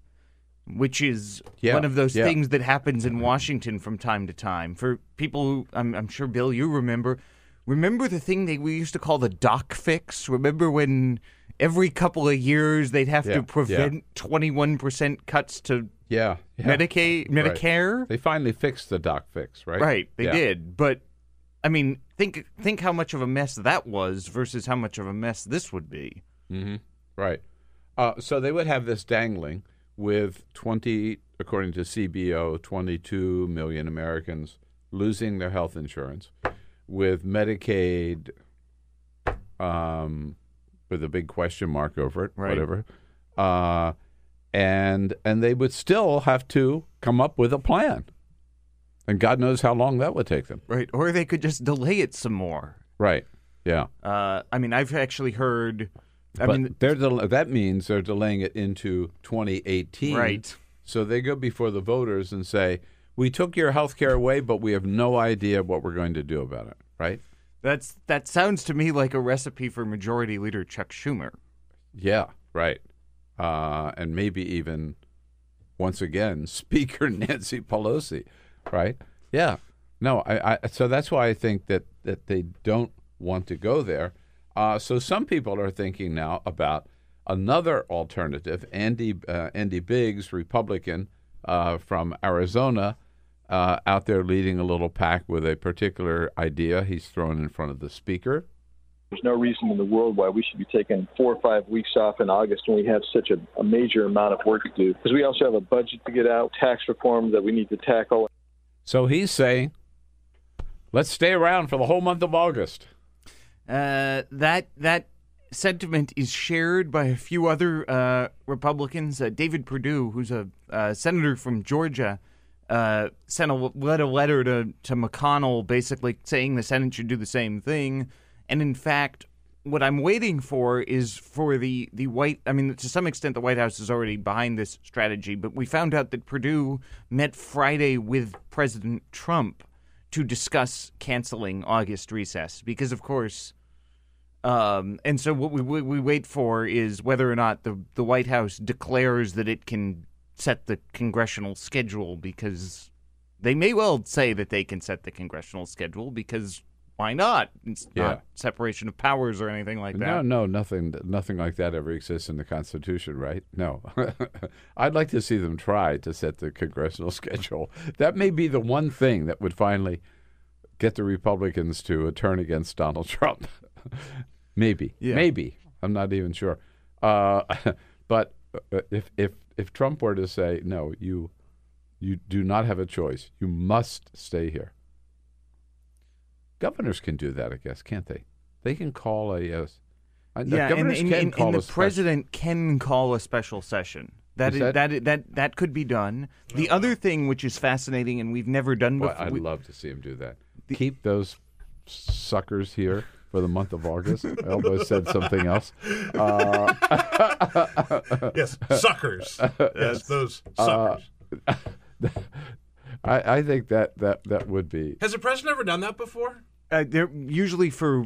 Q: which is
B: Yeah,
Q: one of those
B: yeah.
Q: things that happens in Washington from time to time. For people who, I'm, I'm sure, Bill, you remember. Remember the thing that we used to call the doc fix? Remember when every couple of years they'd have
B: Yeah,
Q: to prevent 21% cuts to
B: Yeah, yeah.
Q: Medicaid,
B: Right.
Q: Medicare?
B: They finally fixed the doc fix, right?
Q: Right, they
B: Yeah.
Q: did. But I mean, think think how much of a mess that was versus how much of a mess this would be.
B: hmm Right. Uh, so they would have this dangling with 20, according to CBO, 22 million Americans losing their health insurance, with Medicaid um, with a big question mark over it,
Q: Right.
B: whatever. Uh, and and they would still have to come up with a plan. And God knows how long that would take them.
Q: Right. Or they could just delay it some more.
B: Right. Yeah.
Q: Uh, I mean, I've actually heard. I
B: but
Q: mean,
B: they're del- that means they're delaying it into 2018.
Q: Right.
B: So they go before the voters and say, "We took your health care away, but we have no idea what we're going to do about it." Right?
Q: that's that sounds to me like a recipe for Majority Leader Chuck Schumer.
B: Yeah. Right. Uh, and maybe even once again, Speaker Nancy Pelosi. Right? Yeah. No. I, I. So that's why I think that that they don't want to go there. Uh, so some people are thinking now about another alternative. Andy uh, Andy Biggs, Republican uh, from Arizona, uh, out there leading a little pack with a particular idea he's thrown in front of the speaker.
G: There's no reason in the world why we should be taking four or five weeks off in August when we have such a, a major amount of work to do. Because we also have a budget to get out, tax reform that we need to tackle.
B: So he's saying, let's stay around for the whole month of August.
Q: Uh, that that sentiment is shared by a few other uh, Republicans. Uh, David Perdue, who's a uh, senator from Georgia, uh, sent a led a letter to to McConnell, basically saying the Senate should do the same thing. And in fact, what I'm waiting for is for the the White. I mean, to some extent, the White House is already behind this strategy. But we found out that Perdue met Friday with President Trump to discuss canceling August recess because, of course. Um, and so what we, we we wait for is whether or not the the White House declares that it can set the congressional schedule because they may well say that they can set the congressional schedule because why not? It's
B: Yeah.
Q: not separation of powers or anything like that.
B: no, no, nothing, nothing like that ever exists in the Constitution, right? No, I'd like to see them try to set the congressional schedule. That may be the one thing that would finally get the Republicans to uh, turn against Donald Trump. maybe,
Q: Yeah.
B: maybe. I'm not even sure. Uh, but uh, if if if Trump were to say no, you you do not have a choice. You must stay here. Governors can do that, I guess, can't they? They can call a. Uh,
Q: yeah, and, and- and- and the
B: special-
Q: president can call a special session. That
B: Is
Q: is,
B: that-
Q: that, is- that that could be done. The other thing, which is fascinating, and we've never done
B: Boy,
Q: before,
B: I'd
Q: we-
B: love to see him do that. Keep those suckers here for the month of August. I almost said something else. Uh,
C: Yes, suckers. Yes, those
B: Uh,
C: suckers.
B: I, I think that, that that would be
C: Has the president ever done that before?
Q: Uh, they're usually for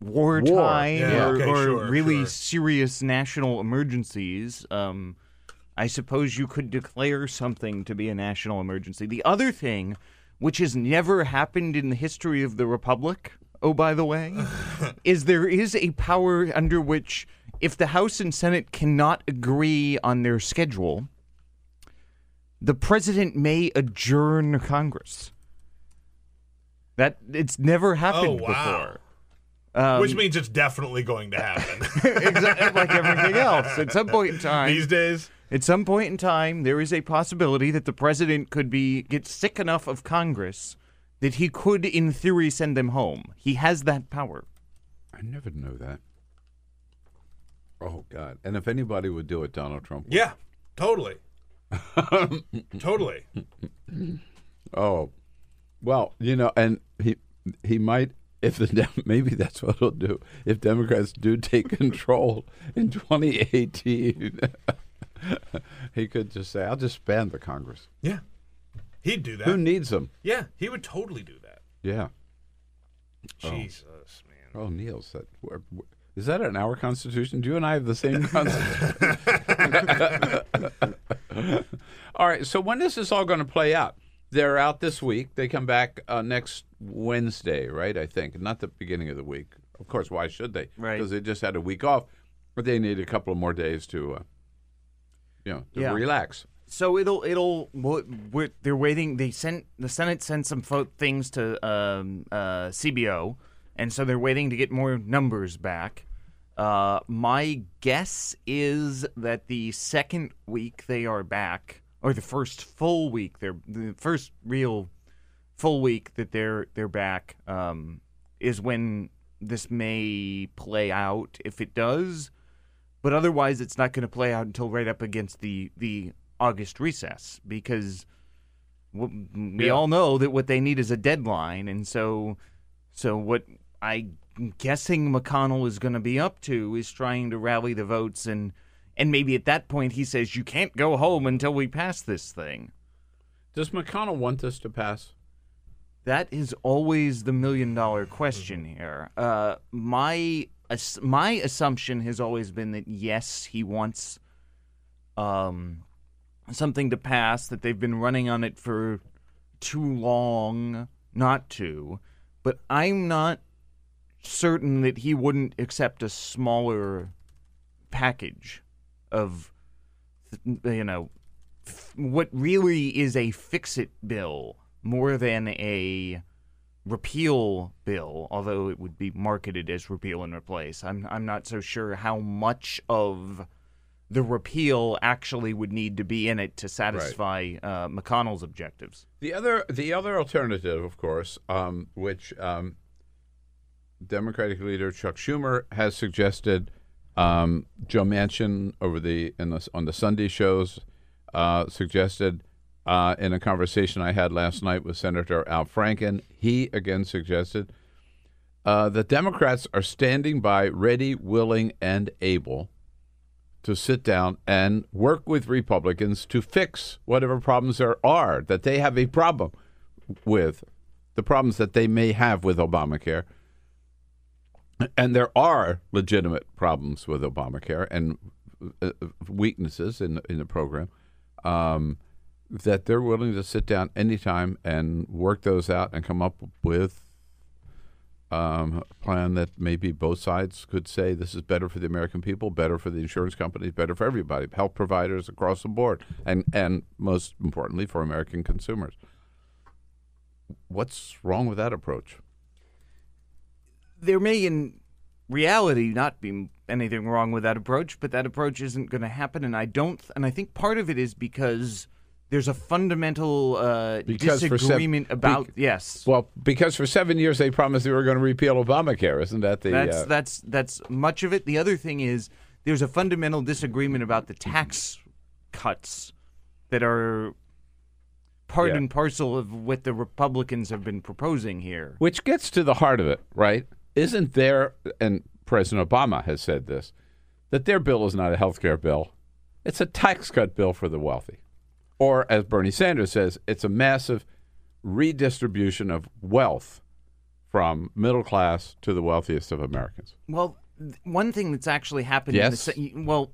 Q: wartime
C: Yeah,
Q: or,
C: okay,
Q: or
C: sure,
Q: really
C: sure.
Q: serious national emergencies. Um, I suppose you could declare something to be a national emergency. The other thing, which has never happened in the history of the republic, oh by the way, is there is a power under which if the House and Senate cannot agree on their schedule, the president may adjourn Congress. That it's never happened
C: Oh, wow.
Q: before. Um,
C: Which means it's definitely going to happen.
Q: exactly like everything else. At some point in time,
C: These days,
Q: at some point in time, there is a possibility that the president could be get sick enough of Congress that he could, in theory, send them home. He has that power.
B: I never knew that. Oh God! And if anybody would do it, Donald Trump. would.
C: yeah, totally, totally.
B: Oh, well, you know, and he he might if the Dem- maybe that's what he'll do if Democrats do take control in 2018. he could just say, "I'll just ban the Congress."
C: Yeah, he'd do that.
B: Who needs them?
C: yeah, he would totally do that.
B: Yeah. Oh.
C: Jesus, man.
B: Oh, Neil said, "Is that in our Constitution? Do you and I have the same Constitution?" all right. So when is this all going to play out? They're out this week. They come back uh, next Wednesday, right? I think, not the beginning of the week. Of course, why should they?
Q: Right.
B: Because they just had a week off, but they need a couple of more days to, uh, you know, to
Q: Yeah.
B: relax.
Q: So it'll it'll they're waiting. They sent the Senate sent some fo- things to um, uh, CBO, and so they're waiting to get more numbers back. Uh, my guess is that the second week they are back, or the first full week they're the first real full week that they're they're back um, is when this may play out. If it does, but otherwise it's not going to play out until right up against the the August recess because w- we
B: Yeah.
Q: all know that what they need is a deadline, and so so what I'm guessing McConnell is going to be up to is trying to rally the votes and and maybe at that point he says you can't go home until we pass this thing.
B: Does McConnell want this to pass?
Q: That is always the million dollar question here. Uh, my my assumption has always been that yes, he wants um, something to pass. That they've been running on it for too long not to. But I'm not certain that he wouldn't accept a smaller package of you know f- what really is a fix it bill more than a repeal bill, although it would be marketed as repeal and replace. I'm I'm not so sure how much of the repeal actually would need to be in it to satisfy uh, McConnell's objectives.
B: The other, the other alternative, of course, um, which um, Democratic leader Chuck Schumer has suggested, um, Joe Manchin over the the on the Sunday shows uh, suggested uh, in a conversation I had last night with Senator Al Franken. He again suggested uh, the Democrats are standing by, ready, willing, and able to sit down and work with Republicans to fix whatever problems there are that they have a problem with, the problems that they may have with Obamacare. And there are legitimate problems with Obamacare and uh, weaknesses in in the program um, that they're willing to sit down anytime and work those out and come up with um, a plan that maybe both sides could say this is better for the American people, better for the insurance companies, better for everybody, health providers across the board, and and most importantly for American consumers. What's wrong with that approach?
Q: There may in reality not be anything wrong with that approach, but that approach isn't going to happen. And I don't, and I think part of it is because there's a fundamental uh,
B: Because for sev-
Q: disagreement about
B: bec-
Q: yes.
B: Well, because for seven years they promised they were going to repeal Obamacare, isn't that the?
Q: that's
B: uh,
Q: that's that's much of it. The other thing is there's a fundamental disagreement about the tax cuts that are part
B: Yeah.
Q: and parcel of what the Republicans have been proposing here.
B: Which gets to the heart of it, right? Isn't there, and President Obama has said this, that their bill is not a health care bill. It's a tax cut bill for the wealthy. Or, as Bernie Sanders says, it's a massive redistribution of wealth from middle class to the wealthiest of Americans.
Q: Well, one thing that's actually happened
B: Yes.
Q: the well,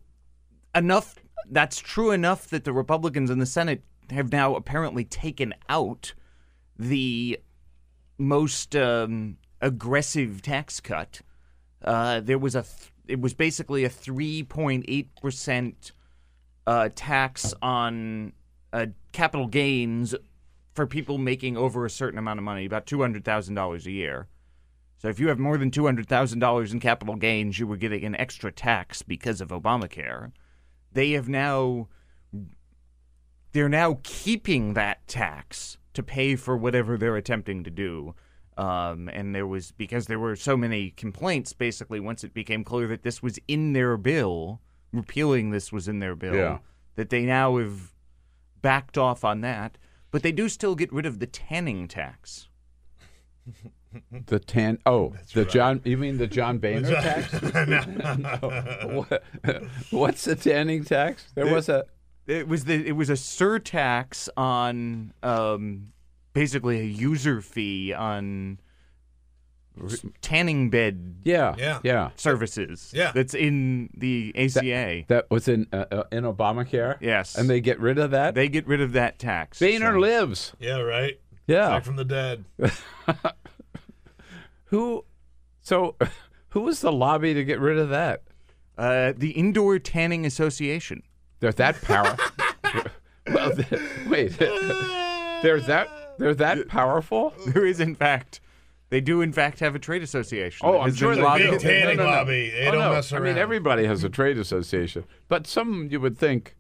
Q: enough that's true enough that the Republicans in the Senate have now apparently taken out the most um, aggressive tax cut. Uh, there was a th- it was basically a 3.8 percent uh, tax on uh, capital gains for people making over a certain amount of money, about two hundred thousand dollars a year. So if you have more than two hundred thousand dollars in capital gains, you were getting an extra tax because of Obamacare. They have now they're now keeping that tax to pay for whatever they're attempting to do. Um, and there was because there were so many complaints. Basically, once it became clear that this was in their bill, repealing this was in their bill,
B: Yeah.
Q: that they now have backed off on that. But they do still get rid of the tanning tax.
B: The tan oh the John you mean the John Boehner
Q: John-
B: tax?
Q: No.
B: What- What's the tanning tax? There was a
Q: It was the it was a surtax on um, basically a user fee on tanning bed
B: Yeah, Yeah. yeah.
Q: services
B: Yeah.
Q: that's in the ACA.
B: that was in uh, uh, in Obamacare.
Q: Yes,
B: and they get rid of that.
Q: They get rid of that tax.
B: Boehner
Q: so-
B: lives.
C: Yeah, right.
B: Yeah.
C: Back from the dead.
B: Who? So, who was the lobby to get rid of that?
Q: Uh, the Indoor Tanning Association.
B: They're that power. well, th- wait. They're that. They're that powerful.
Q: There is, in fact, they do in fact have a trade association.
B: Oh, I'm
Q: has
B: sure
Q: been
B: they do.
C: tanning
B: No, no, no.
C: lobby. They
B: Oh,
C: don't
B: no.
C: mess
B: I mean, everybody has a trade association, but some you would think.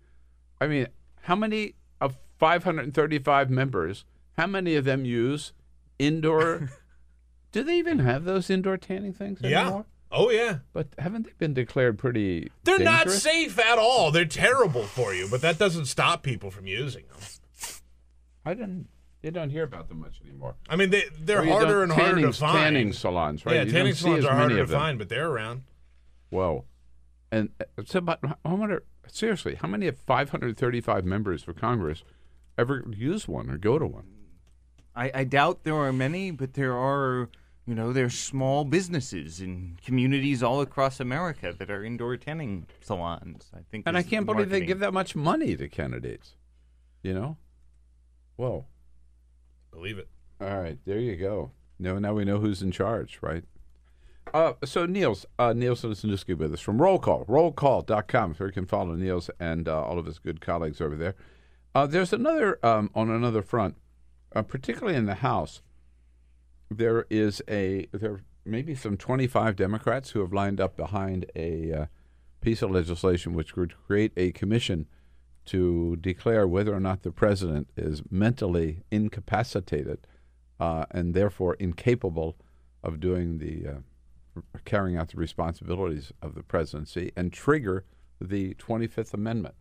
B: I mean, how many of 535 members? How many of them use indoor? do they even have those indoor tanning things
C: Yeah.
B: anymore?
C: Oh yeah.
B: But haven't they been declared pretty?
C: They're not
B: dangerous?
C: safe at all. They're terrible for you, but that doesn't stop people from using them.
B: I didn't. You don't hear about them much anymore.
C: I mean, they they're
B: Or you
C: harder and harder to find.
B: Tanning salons, right?
C: Yeah,
B: You
C: tanning salons are
B: many
C: harder to
B: them.
C: find, but they're around.
B: Whoa. And uh, so, but I wonder, seriously, how many of 535 members for Congress ever use one or go to one?
Q: I, I doubt there are many, but there are, you know, there's small businesses in communities all across America that are indoor tanning salons. I think,
B: And I can't
Q: the
B: believe they give that much money to candidates. You know? Whoa.
C: Believe it.
B: All right, there you go. Now, now we know who's in charge, right? Uh, so Niels, uh, Niels Lesniewski with us from Roll Call, rollcall.com, so you can follow Niels and uh, all of his good colleagues over there. Uh, there's another, um, on another front, uh, particularly in the House, there is a there may be some 25 Democrats who have lined up behind a uh, piece of legislation which would create a commission to declare whether or not the president is mentally incapacitated uh, and therefore incapable of doing the uh, carrying out the responsibilities of the presidency and trigger the 25th Amendment.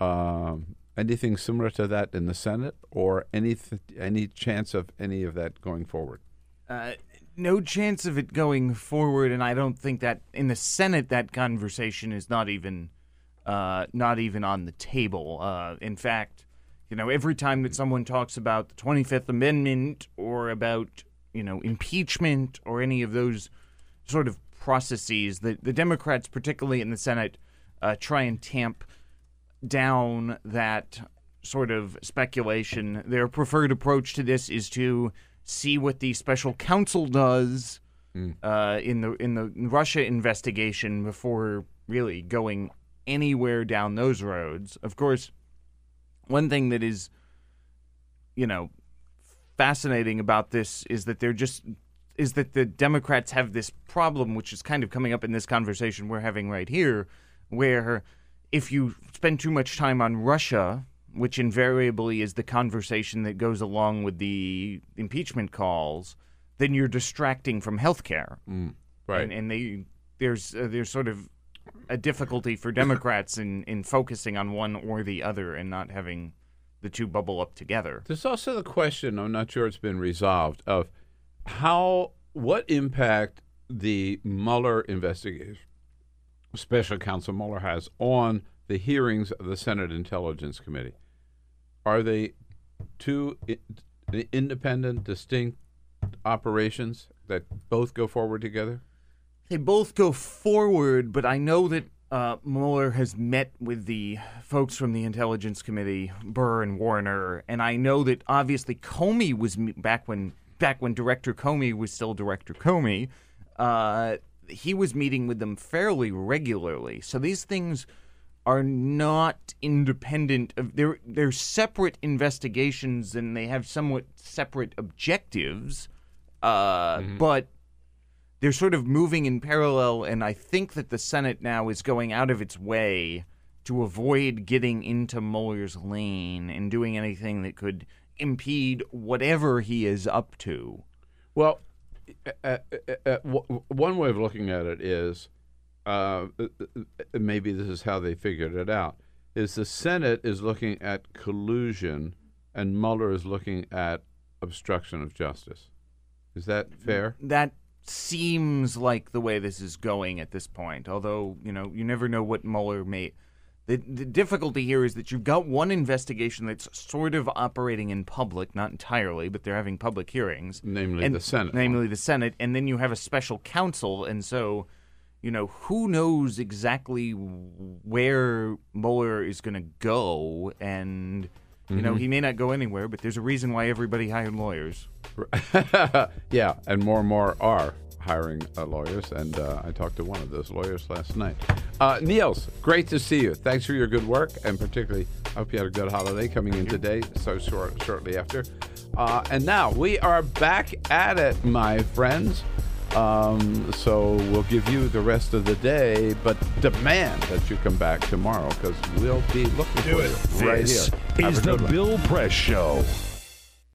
B: Um, anything similar to that in the Senate, or any th- any chance of any of that going forward?
Q: Uh, no chance of it going forward, and I don't think that in the Senate that conversation is not even uh, not even on the table. Uh, in fact, you know, every time that someone talks about the Twenty Fifth Amendment or about you know impeachment or any of those sort of processes, the the Democrats, particularly in the Senate, uh, try and tamp down that sort of speculation. Their preferred approach to this is to see what the special counsel does uh, in the in the Russia investigation before really going anywhere down those roads. Of course, one thing that is, you know, fascinating about this is that they're just is that the Democrats have this problem, which is kind of coming up in this conversation we're having right here, where if you spend too much time on Russia, which invariably is the conversation that goes along with the impeachment calls, then you're distracting from healthcare.
B: Mm, right.
Q: And, and they there's uh, there's sort of a difficulty for Democrats in in focusing on one or the other and not having the two bubble up together.
B: There's also the question, I'm not sure it's been resolved, of how, what impact the Mueller investigation, special counsel Mueller has on the hearings of the Senate Intelligence Committee. Are they two independent, distinct operations that both go forward together?
Q: They both go forward, but I know that uh, Mueller has met with the folks from the Intelligence Committee, Burr and Warner, and I know that obviously Comey was back when back when Director Comey was still Director Comey. Uh, he was meeting with them fairly regularly, so these things are not independent of they're they're separate investigations and they have somewhat separate objectives uh, but they're sort of moving in parallel and i think that the senate now is going out of its way to avoid getting into Mueller's lane and doing anything that could impede whatever he is up to
B: Well, uh, uh, uh, w- one way of looking at it is uh, uh, uh, maybe this is how they figured it out is the Senate is looking at collusion and Mueller is looking at obstruction of justice. Is that fair?
Q: that seems like the way this is going at this point. Although you know, you never know what Mueller may. The, the difficulty here is that you've got one investigation that's sort of operating in public, not entirely, but they're having public hearings.
B: Namely
Q: and-
B: the Senate.
Q: Namely the Senate, and then you have a special counsel, and so, you know, who knows exactly where Mueller is going to go, and you know,
B: Mhm.
Q: he may not go anywhere, but there's a reason why everybody hired lawyers.
B: yeah, and more and more are hiring uh, lawyers, and uh, I talked to one of those lawyers last night. Uh, Niels, great to see you. Thanks for your good work, and particularly, I hope you had a good holiday coming in today, so short, shortly after. Uh, and now we are back at it, my friends. Um, so we'll give you the rest of the day, but demand that you come back tomorrow because we'll be looking
A: Do
B: for
A: it.
B: you right
A: This
B: here.
A: Is the. Bill Press Show.